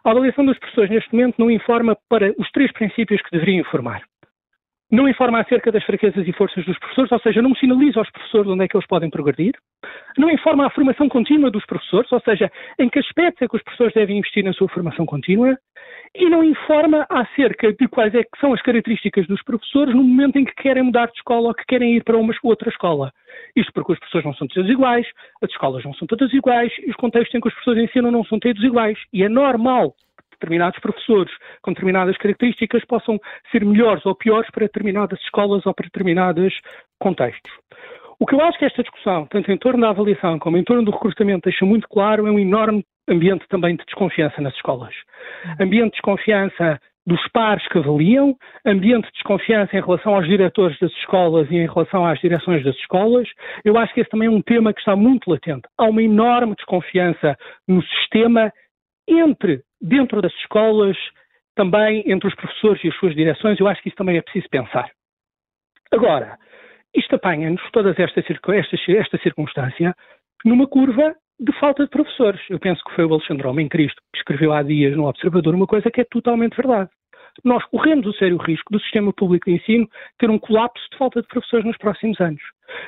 A avaliação dos professores neste momento não informa para os três princípios que deveria informar não informa acerca das fraquezas e forças dos professores, ou seja, não sinaliza aos professores onde é que eles podem progredir, não informa a formação contínua dos professores, ou seja, em que aspectos é que os professores devem investir na sua formação contínua, e não informa acerca de quais é que são as características dos professores no momento em que querem mudar de escola ou que querem ir para uma outra escola. Isto porque os professores não são todos iguais, as escolas não são todas iguais e os contextos em que os professores ensinam não são todos iguais. E é normal determinados professores com determinadas características possam ser melhores ou piores para determinadas escolas ou para determinados contextos. O que eu acho que esta discussão, tanto em torno da avaliação como em torno do recrutamento, deixa muito claro é um enorme ambiente também de desconfiança nas escolas. Ambiente de desconfiança dos pares que avaliam, ambiente de desconfiança em relação aos diretores das escolas e em relação às direções das escolas. Eu acho que esse também é um tema que está muito latente. Há uma enorme desconfiança no sistema entre, dentro das escolas, também entre os professores e as suas direções. Eu acho que isso também é preciso pensar. Agora, isto apanha-nos, toda esta, esta, esta circunstância, numa curva de falta de professores. Eu penso que foi o Alexandre Homem Cristo que escreveu há dias no Observador uma coisa que é totalmente verdade. Nós corremos o sério risco do sistema público de ensino ter um colapso de falta de professores nos próximos anos.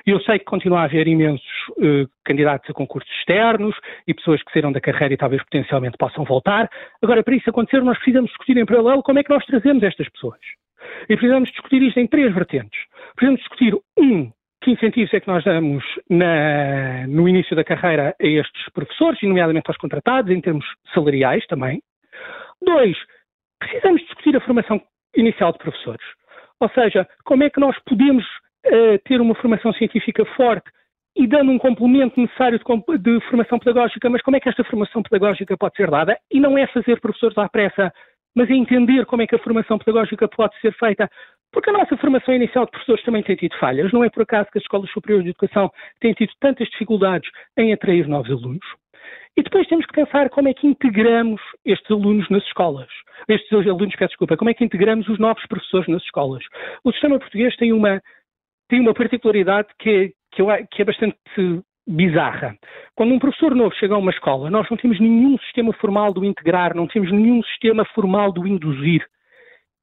E eu sei que continua a haver imensos uh, candidatos a concursos externos e pessoas que saíram da carreira e talvez potencialmente possam voltar. Agora, para isso acontecer, nós precisamos discutir em paralelo como é que nós trazemos estas pessoas. E precisamos discutir isto em três vertentes. Precisamos discutir, um, que incentivos é que nós damos na, no início da carreira a estes professores, nomeadamente aos contratados, em termos salariais também. Dois, precisamos discutir a formação inicial de professores. Ou seja, como é que nós podemos uh, ter uma formação científica forte e dando um complemento necessário de, de, formação pedagógica, mas como é que esta formação pedagógica pode ser dada? E não é fazer professores à pressa, mas é entender como é que a formação pedagógica pode ser feita porque a nossa formação inicial de professores também tem tido falhas. Não é por acaso que as escolas superiores de educação têm tido tantas dificuldades em atrair novos alunos. E depois temos que pensar como é que integramos estes alunos nas escolas. Estes alunos, peço desculpa, como é que integramos os novos professores nas escolas. O sistema português tem uma, tem uma particularidade que é, que, eu, que é bastante bizarra. Quando um professor novo chega a uma escola, nós não temos nenhum sistema formal do integrar, não temos nenhum sistema formal do induzir.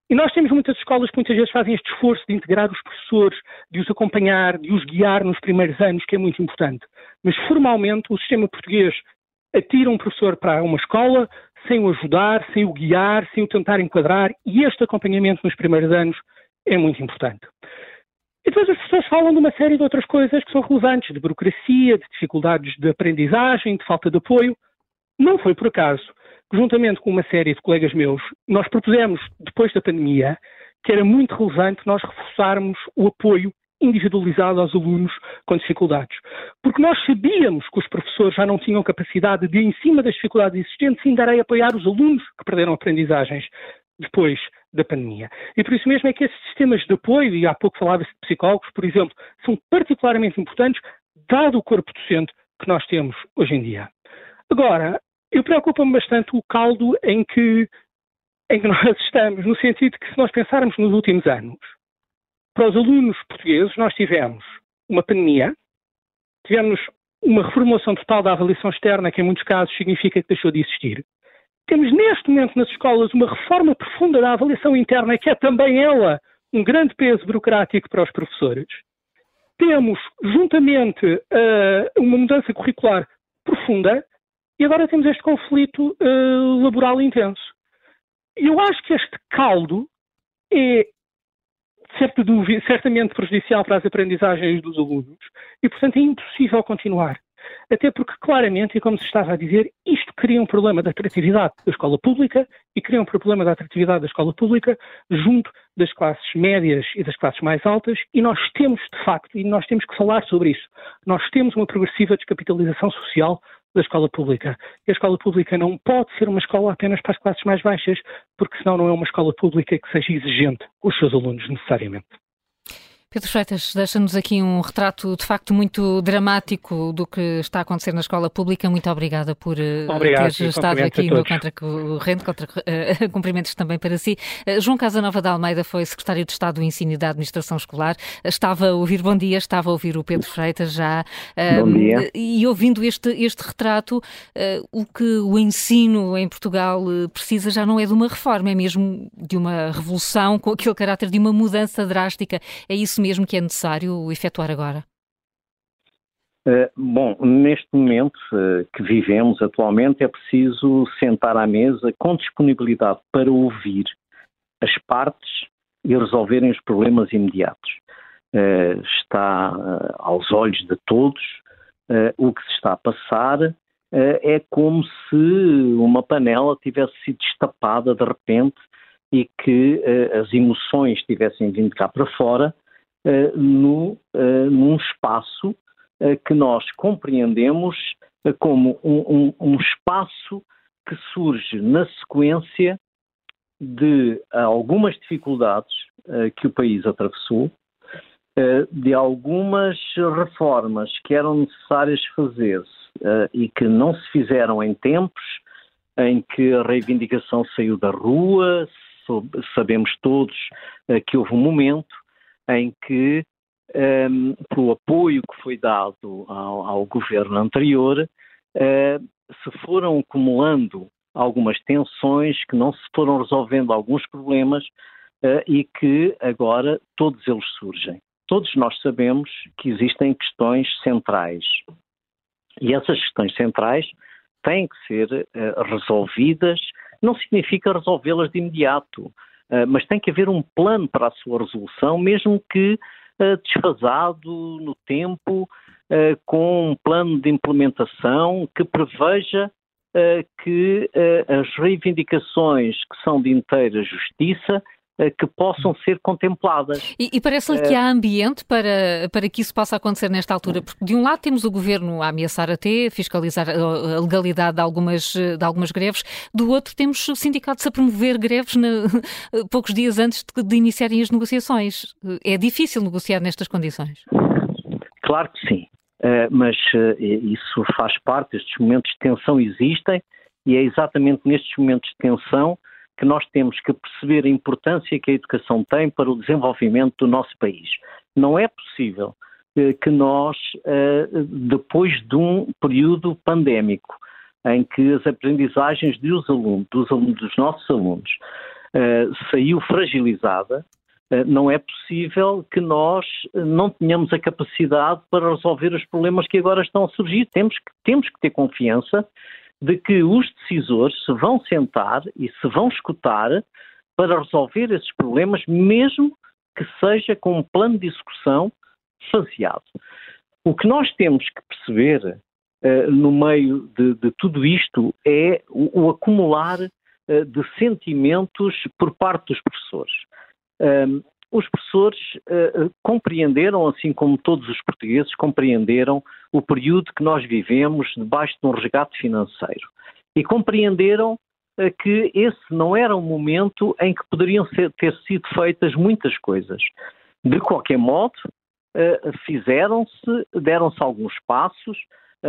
E nós temos muitas escolas que muitas vezes fazem este esforço de integrar os professores, de os acompanhar, de os guiar nos primeiros anos, que é muito importante. Mas formalmente o sistema português atira um professor para uma escola sem o ajudar, sem o guiar, sem o tentar enquadrar, e este acompanhamento nos primeiros anos é muito importante. E depois as pessoas falam de uma série de outras coisas que são relevantes, de burocracia, de dificuldades de aprendizagem, de falta de apoio. Não foi por acaso juntamente com uma série de colegas meus, nós propusemos, depois da pandemia, que era muito relevante nós reforçarmos o apoio individualizado aos alunos com dificuldades. Porque nós sabíamos que os professores já não tinham capacidade de, em cima das dificuldades existentes, ainda apoiar os alunos que perderam aprendizagens depois da pandemia. E por isso mesmo é que esses sistemas de apoio, e há pouco falava-se de psicólogos, por exemplo, são particularmente importantes, dado o corpo docente que nós temos hoje em dia. Agora, eu preocupa-me bastante o caldo em que, em que <laughs> nós estamos, no sentido que se nós pensarmos nos últimos anos, para os alunos portugueses nós tivemos uma pandemia, tivemos uma reformulação total da avaliação externa, que em muitos casos significa que deixou de existir. Temos neste momento nas escolas uma reforma profunda da avaliação interna, que é também ela um grande peso burocrático para os professores. Temos, juntamente, uh, uma mudança curricular profunda, e agora temos este conflito uh, laboral intenso. Eu acho que este caldo é certamente prejudicial para as aprendizagens dos alunos e, portanto, é impossível continuar. Até porque, claramente, e como se estava a dizer, isto cria um problema da atratividade da escola pública e cria um problema da atratividade da escola pública junto das classes médias e das classes mais altas e nós temos, de facto, e nós temos que falar sobre isso, nós temos uma progressiva descapitalização social da escola pública. E a escola pública não pode ser uma escola apenas para as classes mais baixas, porque senão não é uma escola pública que seja exigente com os seus alunos necessariamente. Pedro Freitas, deixa-nos aqui um retrato de facto muito dramático do que está a acontecer na escola pública. Muito obrigada por eh, Obrigado, ter estado aqui no Contracorrente, contra, uh, <laughs> cumprimentos também para si. Uh, João Casanova de Almeida foi secretário de Estado do Ensino e da Administração Escolar. Uh, estava a ouvir, bom dia, estava a ouvir o Pedro Freitas já. bom dia. E ouvindo este, este retrato, o que o ensino em Portugal precisa já não é de uma reforma, é mesmo de uma revolução com aquele caráter de uma mudança drástica. É isso isso mesmo que é necessário efetuar agora? Uh, bom, neste momento uh, que vivemos atualmente é preciso sentar à mesa com disponibilidade para ouvir as partes e resolverem os problemas imediatos. Uh, está aos olhos de todos o que se está a passar. é como se uma panela tivesse sido destapada de repente e que as emoções tivessem vindo cá para fora no, num espaço que nós compreendemos como um, um, um espaço que surge na sequência de algumas dificuldades uh, que o país atravessou, uh, de algumas reformas que eram necessárias fazer-se uh, e que não se fizeram em tempos em que a reivindicação saiu da rua, sabemos todos que houve um momento em que, um, ehm, pelo apoio que foi dado ao, ao governo anterior, se foram acumulando algumas tensões, que não se foram resolvendo alguns problemas uh, e que agora todos eles surgem. Todos nós sabemos que existem questões centrais e essas questões centrais têm que ser uh, resolvidas. Não significa resolvê-las de imediato, uh, mas tem que haver um plano para a sua resolução, mesmo que desfasado no tempo, com um plano de implementação que preveja que as reivindicações que são de inteira justiça que possam ser contempladas. E, e parece-lhe que há ambiente para, para que isso possa acontecer nesta altura? Porque, de um lado, temos o governo a ameaçar até, fiscalizar a legalidade de algumas, de algumas greves, do outro, temos sindicatos a promover greves na, <laughs> poucos dias antes de, de iniciarem as negociações. É difícil negociar nestas condições? Claro que sim. Eh, mas uh, isso faz parte, estes momentos de tensão existem e é exatamente nestes momentos de tensão que nós temos que perceber a importância que a educação tem para o desenvolvimento do nosso país. Não é possível uh, que nós, depois de um período pandémico, em que as aprendizagens dos alunos, dos, alunos, dos nossos alunos, saiu fragilizada, eh, não é possível que nós eh, não tenhamos a capacidade para resolver os problemas que agora estão a surgir. Temos que, temos que ter confiança de que os decisores se vão sentar e se vão escutar para resolver esses problemas, mesmo que seja com um plano de execução faseado. O que nós temos que perceber uh, no meio de, de, tudo isto é o, o acumular uh, de sentimentos por parte dos professores. Um, os professores uh, compreenderam, assim como todos os portugueses, compreenderam o período que nós vivemos debaixo de um resgate financeiro. E compreenderam uh, que esse não era um momento em que poderiam ser, ter sido feitas muitas coisas. De qualquer modo, uh, fizeram-se, deram-se alguns passos,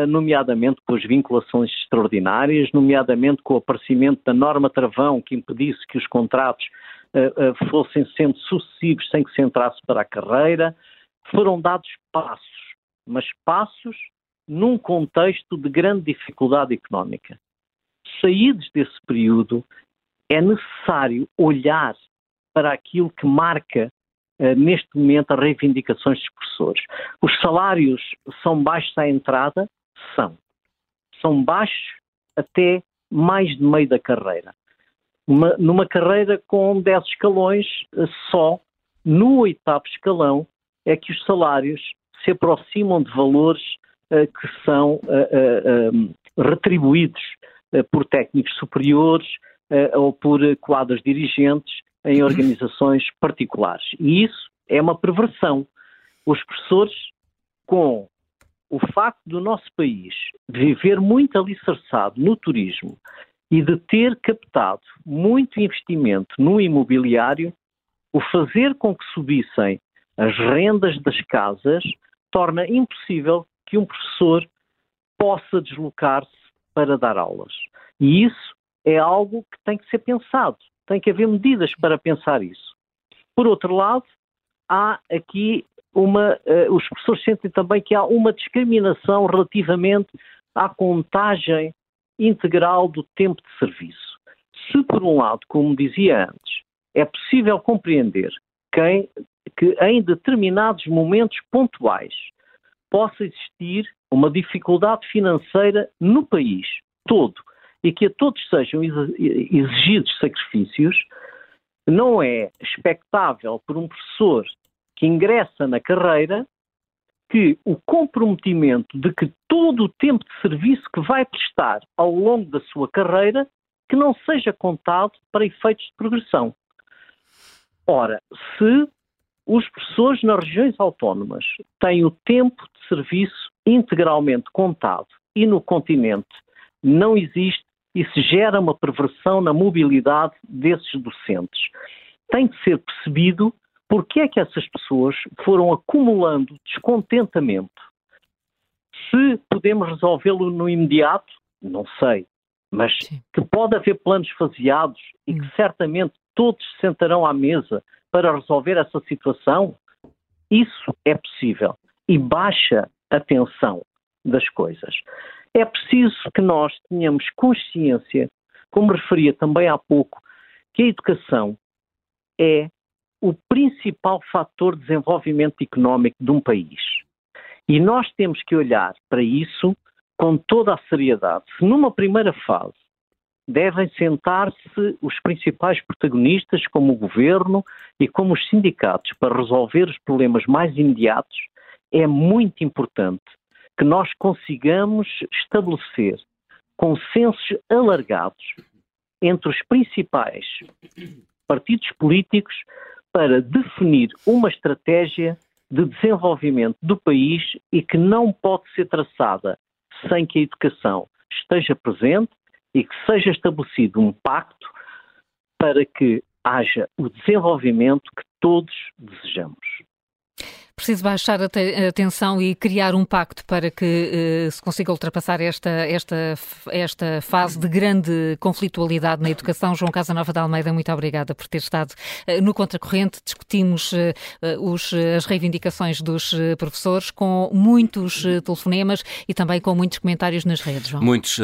nomeadamente com as vinculações extraordinárias, nomeadamente com o aparecimento da norma travão que impedisse que os contratos uh, uh, fossem sendo sucessivos sem que se entrasse para a carreira. Foram dados passos, mas passos num contexto de grande dificuldade económica. Saídos desse período, é necessário olhar para aquilo que marca uh, neste momento as reivindicações dos professores. Os salários são baixos à entrada? São. São baixos até mais de meio da carreira. Uma, numa carreira com 10 escalões, só no oitavo escalão é que os salários se aproximam de valores uh, que são uh, uh, retribuídos por técnicos superiores ou por quadros dirigentes em organizações particulares. E isso é uma perversão. Os professores, com o facto do nosso país viver muito alicerçado no turismo e de ter captado muito investimento no imobiliário, o fazer com que subissem as rendas das casas torna impossível que um professor possa deslocar-se para dar aulas. E isso é algo que tem que ser pensado, tem que haver medidas para pensar isso. Por outro lado, há aqui uma. Uh, os professores sentem também que há uma discriminação relativamente à contagem integral do tempo de serviço. Se, por um lado, como dizia antes, é possível compreender quem, que em determinados momentos pontuais possa existir uma dificuldade financeira no país todo e que a todos sejam exigidos sacrifícios, não é expectável por um professor que ingressa na carreira que o comprometimento de que todo o tempo de serviço que vai prestar ao longo da sua carreira que não seja contado para efeitos de progressão. Ora, se os professores nas regiões autónomas têm o tempo de serviço integralmente contado e no continente não existe e se gera uma perversão na mobilidade desses docentes. Tem de ser percebido porque é que essas pessoas foram acumulando descontentamento. Se podemos resolvê-lo no imediato, não sei, mas Sim. que pode haver planos faseados e que hum. certamente todos se sentarão à mesa para resolver essa situação, isso é possível e baixa a tensão das coisas. É preciso que nós tenhamos consciência, como referia também há pouco, que a educação é o principal fator de desenvolvimento económico de um país. E nós temos que olhar para isso com toda a seriedade. Se numa primeira fase devem sentar-se os principais protagonistas, como o governo e como os sindicatos, para resolver os problemas mais imediatos, é muito importante que nós consigamos estabelecer consensos alargados entre os principais partidos políticos para definir uma estratégia de desenvolvimento do país e que não pode ser traçada sem que a educação esteja presente e que seja estabelecido um pacto para que haja o desenvolvimento que todos desejamos. Preciso baixar a, te a tensão e criar um pacto para que uh, se consiga ultrapassar esta, esta, esta fase de grande conflitualidade na educação. João Casanova de Almeida, muito obrigada por ter estado uh, no Contracorrente. Discutimos uh, os, as reivindicações dos professores com muitos telefonemas e também com muitos comentários nas redes. João. Muitos.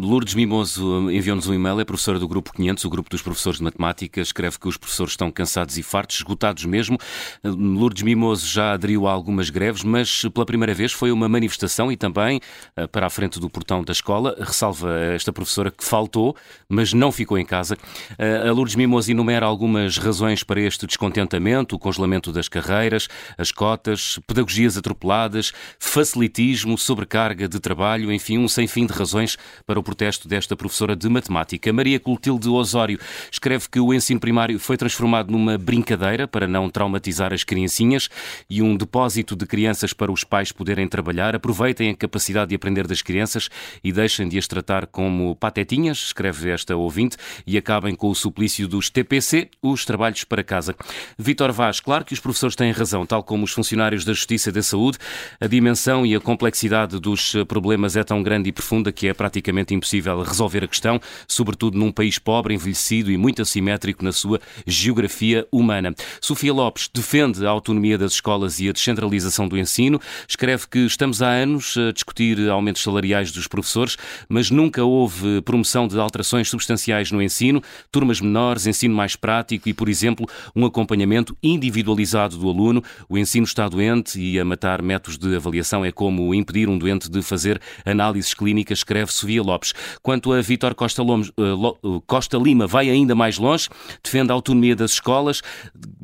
Lourdes Mimoso enviou-nos um e-mail, é professora do Grupo 500, o grupo dos professores de matemática. Escreve que os professores estão cansados e fartos, esgotados mesmo. Lourdes Mimoso já já aderiu a algumas greves, mas pela primeira vez foi uma manifestação e também eh, para a frente do portão da escola. Ressalva esta professora que faltou, mas não ficou em casa. Eh, a Lourdes Mimoso enumera algumas razões para este descontentamento: o congelamento das carreiras, as cotas, pedagogias atropeladas, facilitismo, sobrecarga de trabalho, enfim, um sem fim de razões para o protesto desta professora de matemática. Maria Clotilde Osório escreve que o ensino primário foi transformado numa brincadeira para não traumatizar as criancinhas e um depósito de crianças para os pais poderem trabalhar. Aproveitem a capacidade de aprender das crianças e deixem de as tratar como patetinhas, escreve esta ouvinte, e acabem com o suplício dos TPC, os trabalhos para casa. Vítor Vaz, claro que os professores têm razão, tal como os funcionários da Justiça e da Saúde, a dimensão e a complexidade dos problemas é tão grande e profunda que é praticamente impossível resolver a questão, sobretudo num país pobre, envelhecido e muito assimétrico na sua geografia humana. Sofia Lopes defende a autonomia das escolas escolas e a descentralização do ensino. Escreve que estamos há anos a discutir aumentos salariais dos professores, mas nunca houve promoção de alterações substanciais no ensino, turmas menores, ensino mais prático e, por exemplo, um acompanhamento individualizado do aluno. O ensino está doente e a matar métodos de avaliação é como impedir um doente de fazer análises clínicas, escreve Sofia Lopes. Quanto a Vítor Costa, eh, Costa Lima, vai ainda mais longe, defende a autonomia das escolas,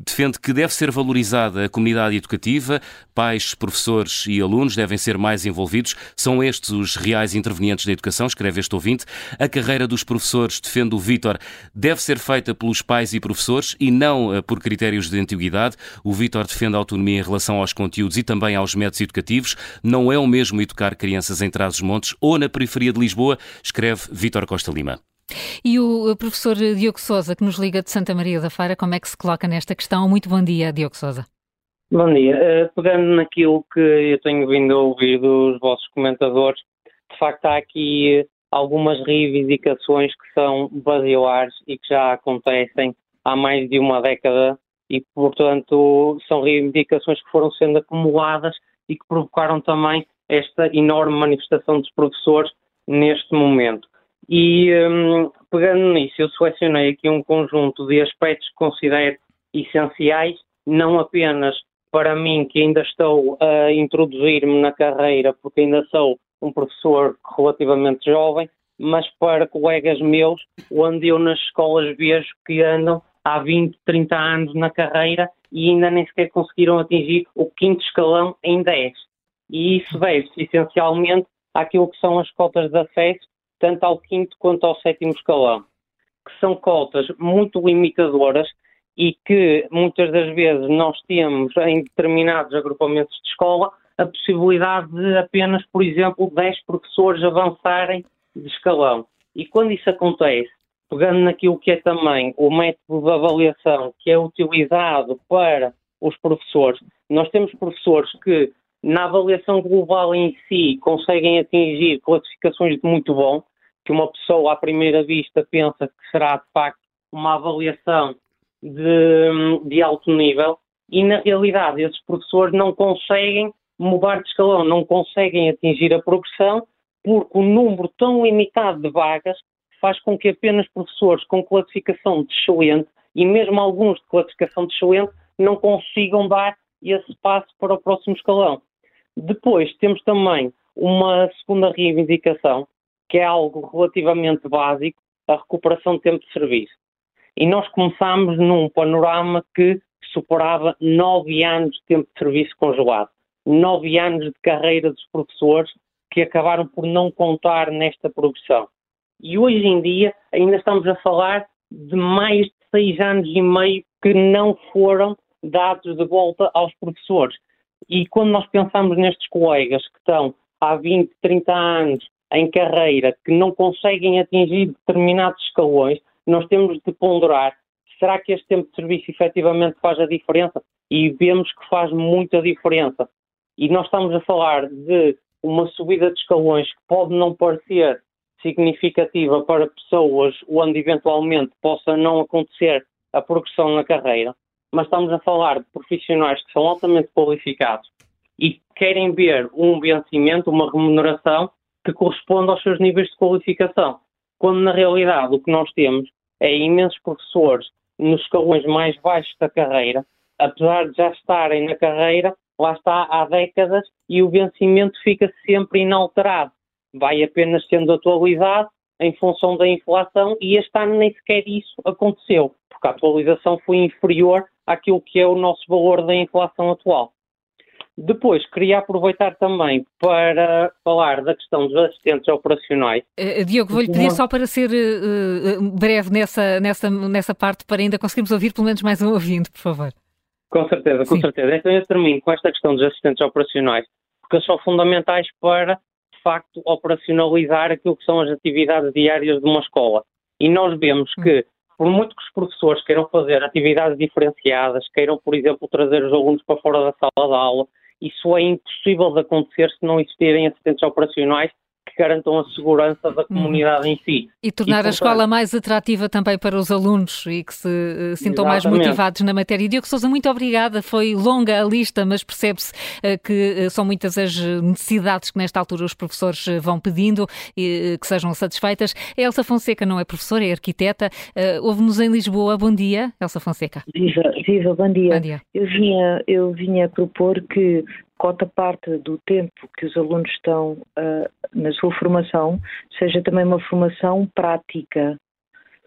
defende que deve ser valorizada a comunidade educativa, pais, professores e alunos devem ser mais envolvidos. São estes os reais intervenientes da educação, escreve este ouvinte. A carreira dos professores, defende o Vítor, deve ser feita pelos pais e professores e não eh, por critérios de antiguidade. O Vítor defende a autonomia em relação aos conteúdos e também aos métodos educativos. Não é o mesmo educar crianças em Trás-os-Montes ou na periferia de Lisboa, escreve Vítor Costa Lima. E o professor Diogo Sousa, que nos liga de Santa Maria da Feira, como é que se coloca nesta questão? Muito bom dia, Diogo Sousa. Bom dia. Uh, pegando naquilo que eu tenho vindo a ouvir dos vossos comentadores, de facto há aqui algumas reivindicações que são basilares e que já acontecem há mais de uma década e, portanto, são reivindicações que foram sendo acumuladas e que provocaram também esta enorme manifestação dos professores neste momento. E um, pegando nisso, eu selecionei aqui um conjunto de aspectos que considero essenciais, não apenas para mim, que ainda estou a introduzir-me na carreira, porque ainda sou um professor relativamente jovem, mas para colegas meus, onde eu nas escolas vejo que andam há 20, 30 anos na carreira e ainda nem sequer conseguiram atingir o quinto escalão em 10. E isso deve-se essencialmente àquilo que são as cotas de acesso, tanto ao quinto quanto ao sétimo escalão, que são cotas muito limitadoras e que muitas das vezes nós temos em determinados agrupamentos de escola a possibilidade de apenas, por exemplo, 10 professores avançarem de escalão. E quando isso acontece, pegando naquilo que é também o método de avaliação que é utilizado para os professores, nós temos professores que na avaliação global em si conseguem atingir classificações de muito bom, que uma pessoa à primeira vista pensa que será de facto uma avaliação de, de alto nível, e na realidade esses professores não conseguem mudar de escalão, não conseguem atingir a progressão, porque o número tão limitado de vagas faz com que apenas professores com classificação de excelente, e mesmo alguns de classificação de excelente, não consigam dar esse passo para o próximo escalão. Depois temos também uma segunda reivindicação, que é algo relativamente básico, a recuperação de tempo de serviço. E nós começámos num panorama que superava nove anos de tempo de serviço congelado, nove anos de carreira dos professores que acabaram por não contar nesta progressão. E hoje em dia ainda estamos a falar de mais de seis anos e meio que não foram dados de volta aos professores. E quando nós pensamos nestes colegas que estão há 20, 30 anos em carreira, que não conseguem atingir determinados escalões, nós temos de ponderar será que este tempo de serviço efetivamente faz a diferença? E vemos que faz muita diferença. E nós estamos a falar de uma subida de escalões que pode não parecer significativa para pessoas onde eventualmente possa não acontecer a progressão na carreira, mas estamos a falar de profissionais que são altamente qualificados e querem ver um vencimento, uma remuneração que corresponda aos seus níveis de qualificação. Quando na realidade o que nós temos é imensos professores nos escalões mais baixos da carreira, apesar de já estarem na carreira, lá está há décadas e o vencimento fica sempre inalterado. Vai apenas sendo atualizado em função da inflação e este ano nem sequer isso aconteceu, porque a atualização foi inferior àquilo que é o nosso valor da inflação atual. Depois, queria aproveitar também para falar da questão dos assistentes operacionais. Uh, Diogo, vou-lhe pedir só para ser uh, breve nessa, nessa, nessa parte, para ainda conseguirmos ouvir pelo menos mais um ouvinte, por favor. Com certeza, com Sim. certeza. Então eu termino com esta questão dos assistentes operacionais, porque são fundamentais para, de facto, operacionalizar aquilo que são as atividades diárias de uma escola. E nós vemos que, por muito que os professores queiram fazer atividades diferenciadas, queiram, por exemplo, trazer os alunos para fora da sala de aula, isso é impossível de acontecer se não existirem assistentes operacionais que garantam a segurança da comunidade em si. E tornar e, a escola mais atrativa também para os alunos e que se uh, sintam Exatamente. mais motivados na matéria. E Diogo Sousa, muito obrigada. Foi longa a lista, mas percebe-se uh, que uh, são muitas as necessidades que nesta altura os professores vão pedindo e que sejam satisfeitas. A Elsa Fonseca não é professora, é arquiteta. Ouve-nos em Lisboa. Bom dia, Elsa Fonseca. Viva, viva bom dia. Bom dia. Eu vinha, eu vinha propor que cota parte do tempo que os alunos estão uh, na sua formação seja também uma formação prática,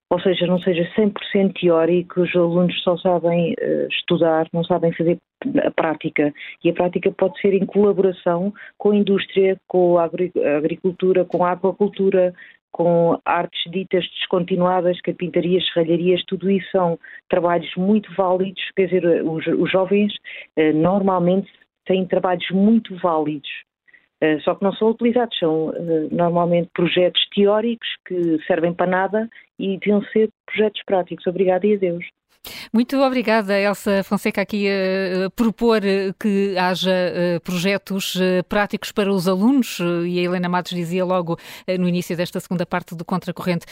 ou seja, não seja 100% teórico, os alunos só sabem uh, estudar, não sabem fazer a prática. E a prática pode ser em colaboração com a indústria, com a agricultura, com a aquacultura, com artes ditas descontinuadas, carpintarias, serralharias, tudo isso são trabalhos muito válidos, quer dizer, os, os jovens eh, normalmente têm trabalhos muito válidos, uh, só que não são utilizados. São uh, normalmente projetos teóricos que servem para nada e deviam ser projetos práticos. Obrigada e adeus. Muito obrigada, Elsa Fonseca, aqui a propor que haja projetos práticos para os alunos, e a Helena Matos dizia logo no início desta segunda parte do Contracorrente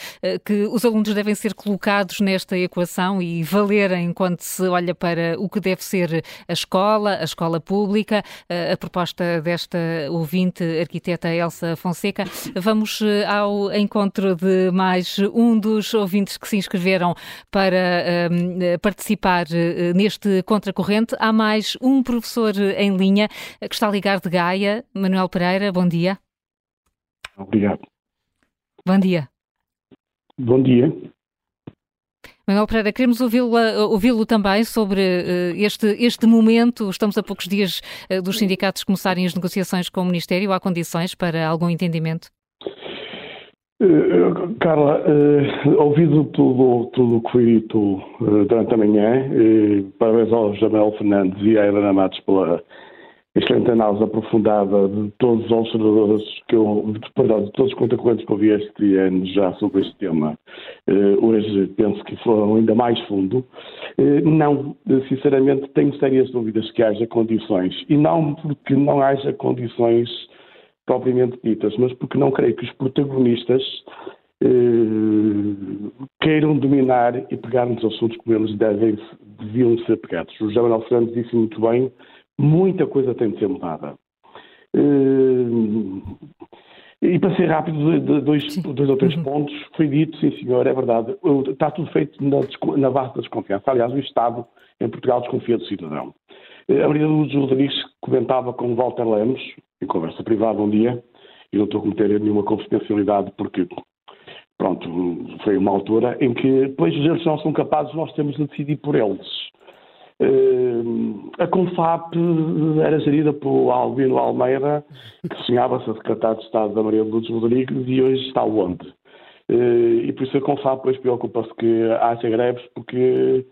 que os alunos devem ser colocados nesta equação e valerem quando se olha para o que deve ser a escola, a escola pública, a proposta desta ouvinte arquiteta Elsa Fonseca. Vamos ao encontro de mais um dos ouvintes que se inscreveram para eh, participar eh, neste contracorrente. Há mais um professor em linha que está a ligar de Gaia. Manuel Pereira, bom dia. Obrigado. Bom dia. Bom dia. Manuel Pereira, queremos ouvi-lo ouvi também sobre este, este momento. Estamos a poucos dias dos sindicatos começarem as negociações com o Ministério. Há condições para algum entendimento? Uh, Carla, uh, ouvido tudo, tudo o que foi dito uh, durante a manhã, parabéns ao Jamel Fernandes e à Helena Matos pela excelente análise aprofundada de todos os observadores que eu, perdão, de todos os contacorrentes que eu vi este ano já sobre este tema. hoje penso que foram ainda mais fundo. não, sinceramente, tenho sérias dúvidas que haja condições. E não porque não haja condições propriamente ditas, mas porque não creio que os protagonistas eh, queiram dominar e pegar nos assuntos como eles devem, deviam ser pegados. O José Manuel Fernandes disse muito bem, muita coisa tem de ser mudada. Eh, e para ser rápido, dois, dois ou três uhum. pontos, foi dito, sim senhor, é verdade, está tudo feito na, na base da desconfiança. Aliás, o Estado em Portugal desconfia do cidadão. A Maria Luz Rodrigues comentava com Walter Lemos, em conversa privada um dia, e não estou a cometer nenhuma confidencialidade porque, pronto, foi uma altura em que, os erros não são capazes, nós temos de decidir por eles. Uh, a Confap era gerida por Albino Almeida, que sonhava-se a secretário de Estado da Maria Luz Rodrigues, e hoje está onde? Uh, e por isso a Confap depois preocupa-se que haja greves, porque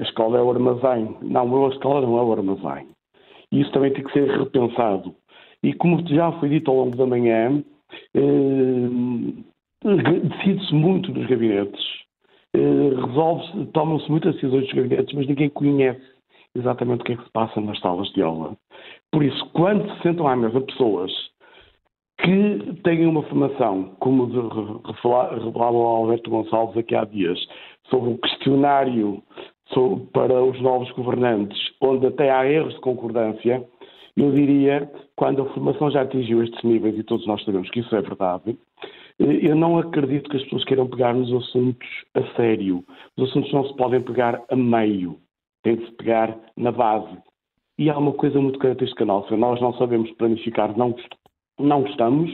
a escola é o armazém. Não, a escola não é o armazém. E isso também tem que ser repensado. E como já foi dito ao longo da manhã, eh, decide-se muito nos gabinetes, eh, resolve-se, tomam-se muitas decisões dos gabinetes, mas ninguém conhece exatamente o que é que se passa nas salas de aula. Por isso, quando se sentam à mesa pessoas que têm uma formação, como revelava o Alberto Gonçalves aqui há dias, sobre o questionário para os novos governantes, onde até há erros de concordância, eu diria, quando a formação já atingiu estes níveis, e todos nós sabemos que isso é verdade, eh, eu não acredito que as pessoas queiram pegar nos assuntos a sério. Os assuntos não se podem pegar a meio, tem de se pegar na base. E há uma coisa muito característica nossa: nós não sabemos planificar, não, não gostamos,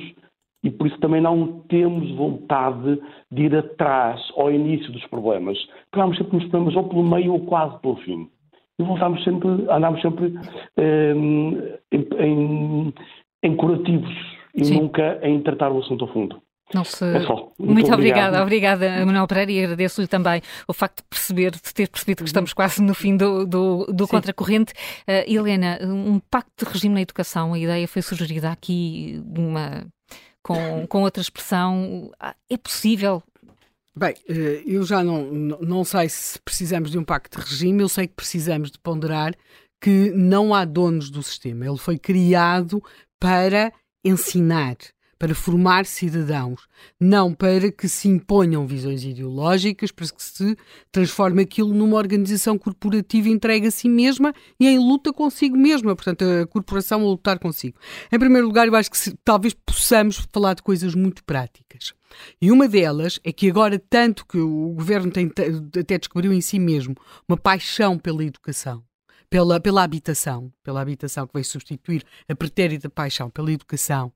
e por isso também não temos vontade de ir atrás, ao início dos problemas. Pegamos sempre nos problemas ou pelo meio ou quase pelo fim. E voltamos sempre, andamos sempre um, em, em, em, curativos e Sim. nunca em tratar o assunto a fundo. Se... É só. Muito, Muito obrigada, obrigada, Manuel Pereira, e agradeço-lhe também o facto de perceber, de ter percebido que estamos quase no fim do, do, do contracorrente. Uh, Helena, um pacto de regime na educação, a ideia foi sugerida aqui uma com, com outra expressão, ah, é possível? Bem, eh, eu já não, não sei se precisamos de um pacto de regime, eu sei que precisamos de ponderar que não há donos do sistema. Ele foi criado para ensinar, para formar cidadãos, não para que se imponham visões ideológicas, para que se transforme aquilo numa organização corporativa entregue a si mesma e em luta consigo mesma, portanto, a corporação a lutar consigo. Em primeiro lugar, eu acho que se, talvez possamos falar de coisas muito práticas. E uma delas é que agora, tanto que o governo tem, até descobriu em si mesmo uma paixão pela educação, pela, pela habitação, pela habitação que veio substituir a pretérita paixão pela educação,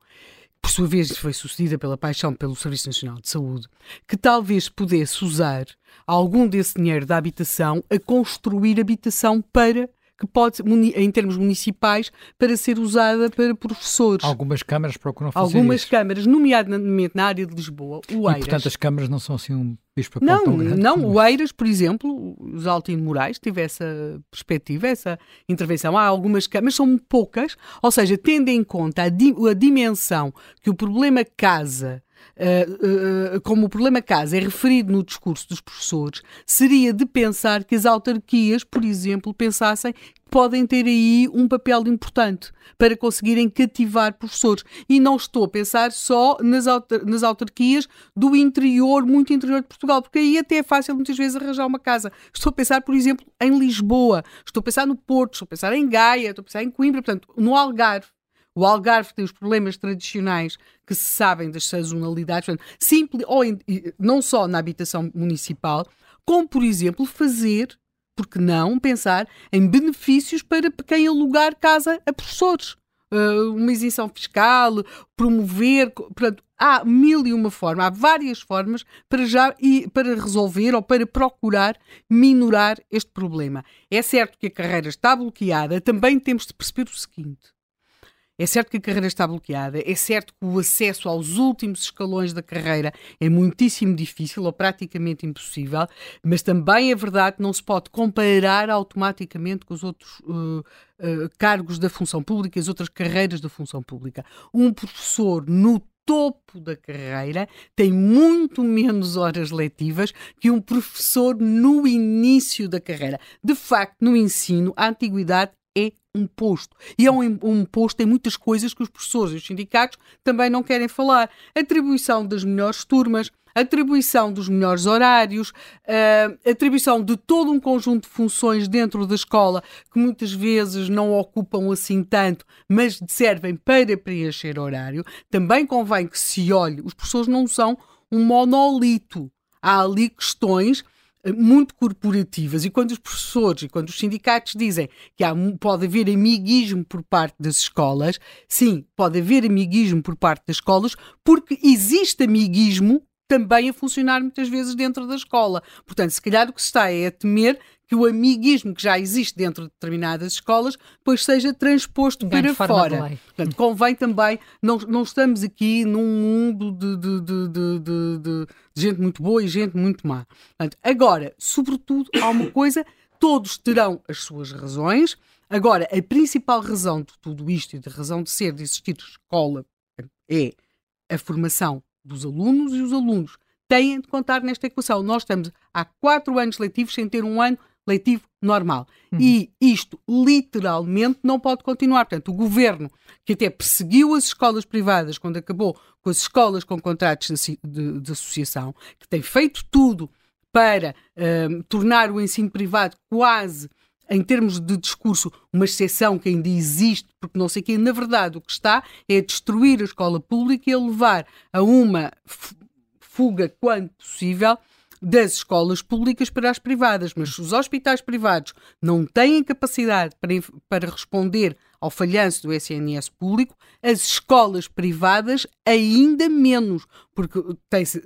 por sua vez foi sucedida pela paixão pelo Serviço Nacional de Saúde, que talvez pudesse usar algum desse dinheiro da habitação a construir habitação para que pode, em termos municipais, para ser usada para professores. Algumas câmaras procuram fazer Algumas isso. câmaras, nomeadamente na área de Lisboa, o Eiras. E, portanto, as câmaras não são assim um bicho não, tão grande? Não, o Eiras, por exemplo, os Altino Moraes, teve essa perspectiva, essa intervenção. Há algumas câmaras, são poucas, ou seja, tendo em conta a, di a dimensão que o problema casa como o problema casa é referido no discurso dos professores, seria de pensar que as autarquias, por exemplo, pensassem que podem ter aí um papel importante para conseguirem cativar professores. E não estou a pensar só nas, nas autarquias do interior, muito interior de Portugal, porque aí até é fácil muitas vezes arranjar uma casa. Estou a pensar, por exemplo, em Lisboa, estou a pensar no Porto, estou a pensar em Gaia, estou a pensar em Coimbra, portanto, no Algarve. O Algarve tem os problemas tradicionais que se sabem das sazonalidades, simples, ou em, não só na habitação municipal, como, por exemplo, fazer, porque não, pensar em benefícios para quem alugar casa a professores. Uh, uma isenção fiscal, promover, portanto, há mil e uma formas, há várias formas para já e para resolver ou para procurar minorar este problema. É certo que a carreira está bloqueada, também temos de perceber o seguinte: É certo que a carreira está bloqueada, é certo que o acesso aos últimos escalões da carreira é muitíssimo difícil ou praticamente impossível, mas também é verdade que não se pode comparar automaticamente com os outros uh, uh, cargos da função pública, as outras carreiras da função pública. Um professor no topo da carreira tem muito menos horas letivas que um professor no início da carreira. De facto, no ensino, a antiguidade um posto. E é um, um posto em muitas coisas que os professores e os sindicatos também não querem falar. Atribuição das melhores turmas, atribuição dos melhores horários, uh, atribuição de todo um conjunto de funções dentro da escola que muitas vezes não ocupam assim tanto, mas servem para preencher horário. Também convém que se olhe, os professores não são um monolito. Há ali questões muito corporativas. E quando os professores e quando os sindicatos dizem que há, pode haver amiguismo por parte das escolas, sim, pode haver amiguismo por parte das escolas, porque existe amiguismo também a funcionar muitas vezes dentro da escola. Portanto, se calhar o que se está é a temer que o amiguismo que já existe dentro de determinadas escolas depois seja transposto para fora. Portanto, convém também, não, não estamos aqui num mundo de, de, de, de, gente muito boa e gente muito má. Portanto, agora, sobretudo, há uma coisa, todos terão as suas razões. Agora, a principal razão de tudo isto e da razão de ser, de existir escola, é a formação dos alunos e os alunos têm de contar nesta equação. Nós estamos há quatro anos letivos sem ter um ano letivo normal. Uhum. E isto, literalmente, não pode continuar. Portanto, o governo, que até perseguiu as escolas privadas quando acabou com as escolas com contratos de, de, de associação, que tem feito tudo para uh, tornar o ensino privado quase em termos de discurso, uma exceção que ainda existe, porque não sei quem, na verdade, o que está é destruir a escola pública e a levar a uma fuga, quando possível, das escolas públicas para as privadas. Mas se os hospitais privados não têm capacidade para, para responder ao falhanço do SNS público, as escolas privadas ainda menos, porque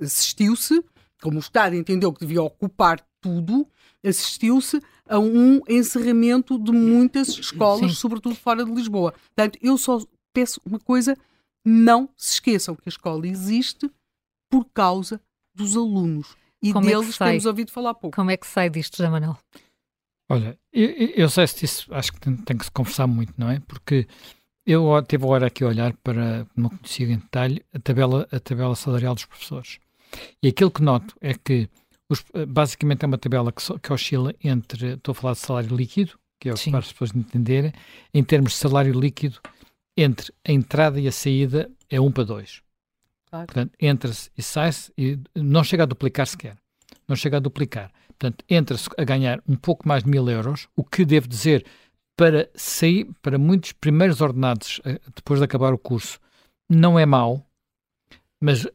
assistiu-se, como o Estado entendeu que devia ocupar tudo, assistiu-se a um encerramento de muitas escolas, Sim. sobretudo fora de Lisboa. Portanto, eu só peço uma coisa: não se esqueçam que a escola existe por causa dos alunos. E Como é deles é temos ouvido falar pouco. Como é que sai disto, José Manuel? Olha, eu, eu sei se isso, acho que tem, tem, que se conversar muito, não é? Porque eu tive agora aqui a olhar para, não conhecia em detalhe, a tabela, a tabela salarial dos professores. E aquilo que noto é que os, basicamente é uma tabela que, so, que, oscila entre, estou a falar de salário líquido, que é o que para as pessoas entenderem, em termos de salário líquido, entre a entrada e a saída é 1 para 2. Claro. Portanto, entra-se e sai-se e não chega a duplicar sequer. Não chega a duplicar. Portanto, entra-se a ganhar um pouco mais de mil euros, o que devo dizer para sair, para muitos primeiros ordenados eh, depois de acabar o curso, não é mau, mas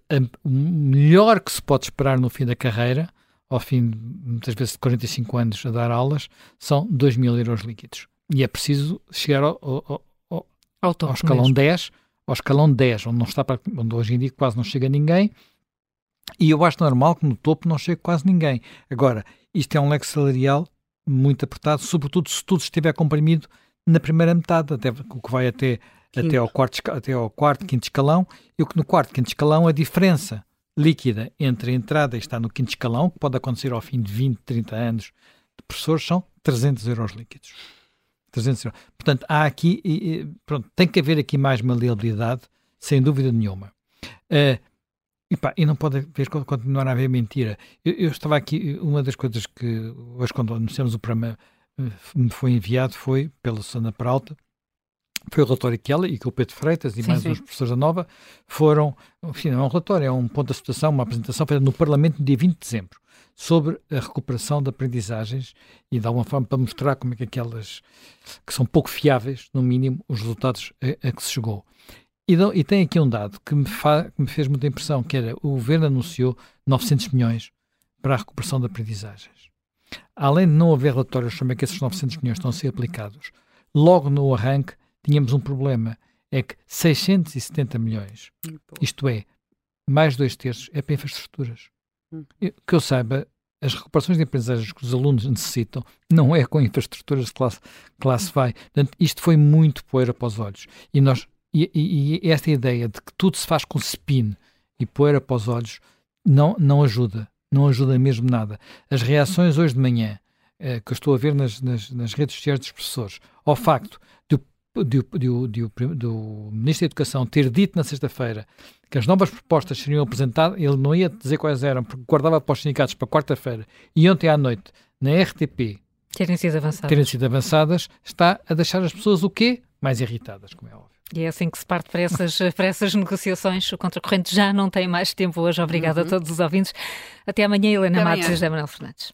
o melhor que se pode esperar no fim da carreira ao fim, muitas vezes, de 45 anos a dar aulas, são 2 mil euros líquidos. E é preciso chegar ao, ao, ao, ao escalão mesmo. 10, ao escalão 10, onde, não está para, onde hoje em dia quase não chega ninguém, e eu acho normal que no topo não chegue quase ninguém. Agora, isto é um leque salarial muito apertado, sobretudo se tudo estiver comprimido na primeira metade, até o que vai até, até, ao quarto, até ao quarto, quinto escalão, e o que no quarto, quinto escalão, a diferença líquida entre a entrada e está no quinto escalão, que pode acontecer ao fim de 20, 30 anos de professores, são 300 euros líquidos. 300 euros. Portanto, há aqui, e, pronto, tem que haver aqui mais maleabilidade, sem dúvida nenhuma. Uh, e, pá, e não pode haver, continuar a haver mentira. Eu, eu, estava aqui, uma das coisas que hoje, quando anunciamos o programa, eh, me foi enviado foi pela Susana Peralta, foi o relatório que ela e que o Pedro Freitas e sim, mais sim. uns professores da Nova foram, enfim, não é um relatório, é um ponto de situação, uma apresentação feita no Parlamento no dia 20 de dezembro sobre a recuperação de aprendizagens e de alguma forma para mostrar como é que aquelas que são pouco fiáveis, no mínimo, os resultados a, a que se chegou. E, e, tem aqui um dado que me, que me fez muita impressão, que era o governo anunciou 900 milhões para a recuperação de aprendizagens. Além de não haver relatórios sobre que esses 900 milhões estão a ser aplicados, logo no arranque tínhamos um problema. É que 670 milhões, isto é, mais dois terços, é para infraestruturas. Hum. Que eu saiba, as recuperações de aprendizagens que os alunos necessitam não é com infraestruturas de classe, classe vai. Portanto, isto foi muito poeira para os olhos. E nós E, e, e, esta ideia de que tudo se faz com spin e poeira para os olhos não, não ajuda. Não ajuda mesmo nada. As reações hoje de manhã eh, que eu estou a ver nas, nas, nas, redes sociais dos professores ao facto de, de, de, de, do Ministro da Educação ter dito na sexta-feira que as novas propostas seriam apresentadas, ele não ia dizer quais eram, porque guardava para os sindicatos para quarta-feira, e ontem à noite, na RTP, terem sido avançadas, terem sido avançadas está a deixar as pessoas o quê? Mais irritadas, como é óbvio. E é assim que se parte para essas, <laughs> para essas negociações. O Contracorrente já não tem mais tempo hoje. Obrigada uhum. a todos os ouvintes. Até amanhã, Helena Até Matos e José Manuel Fernandes.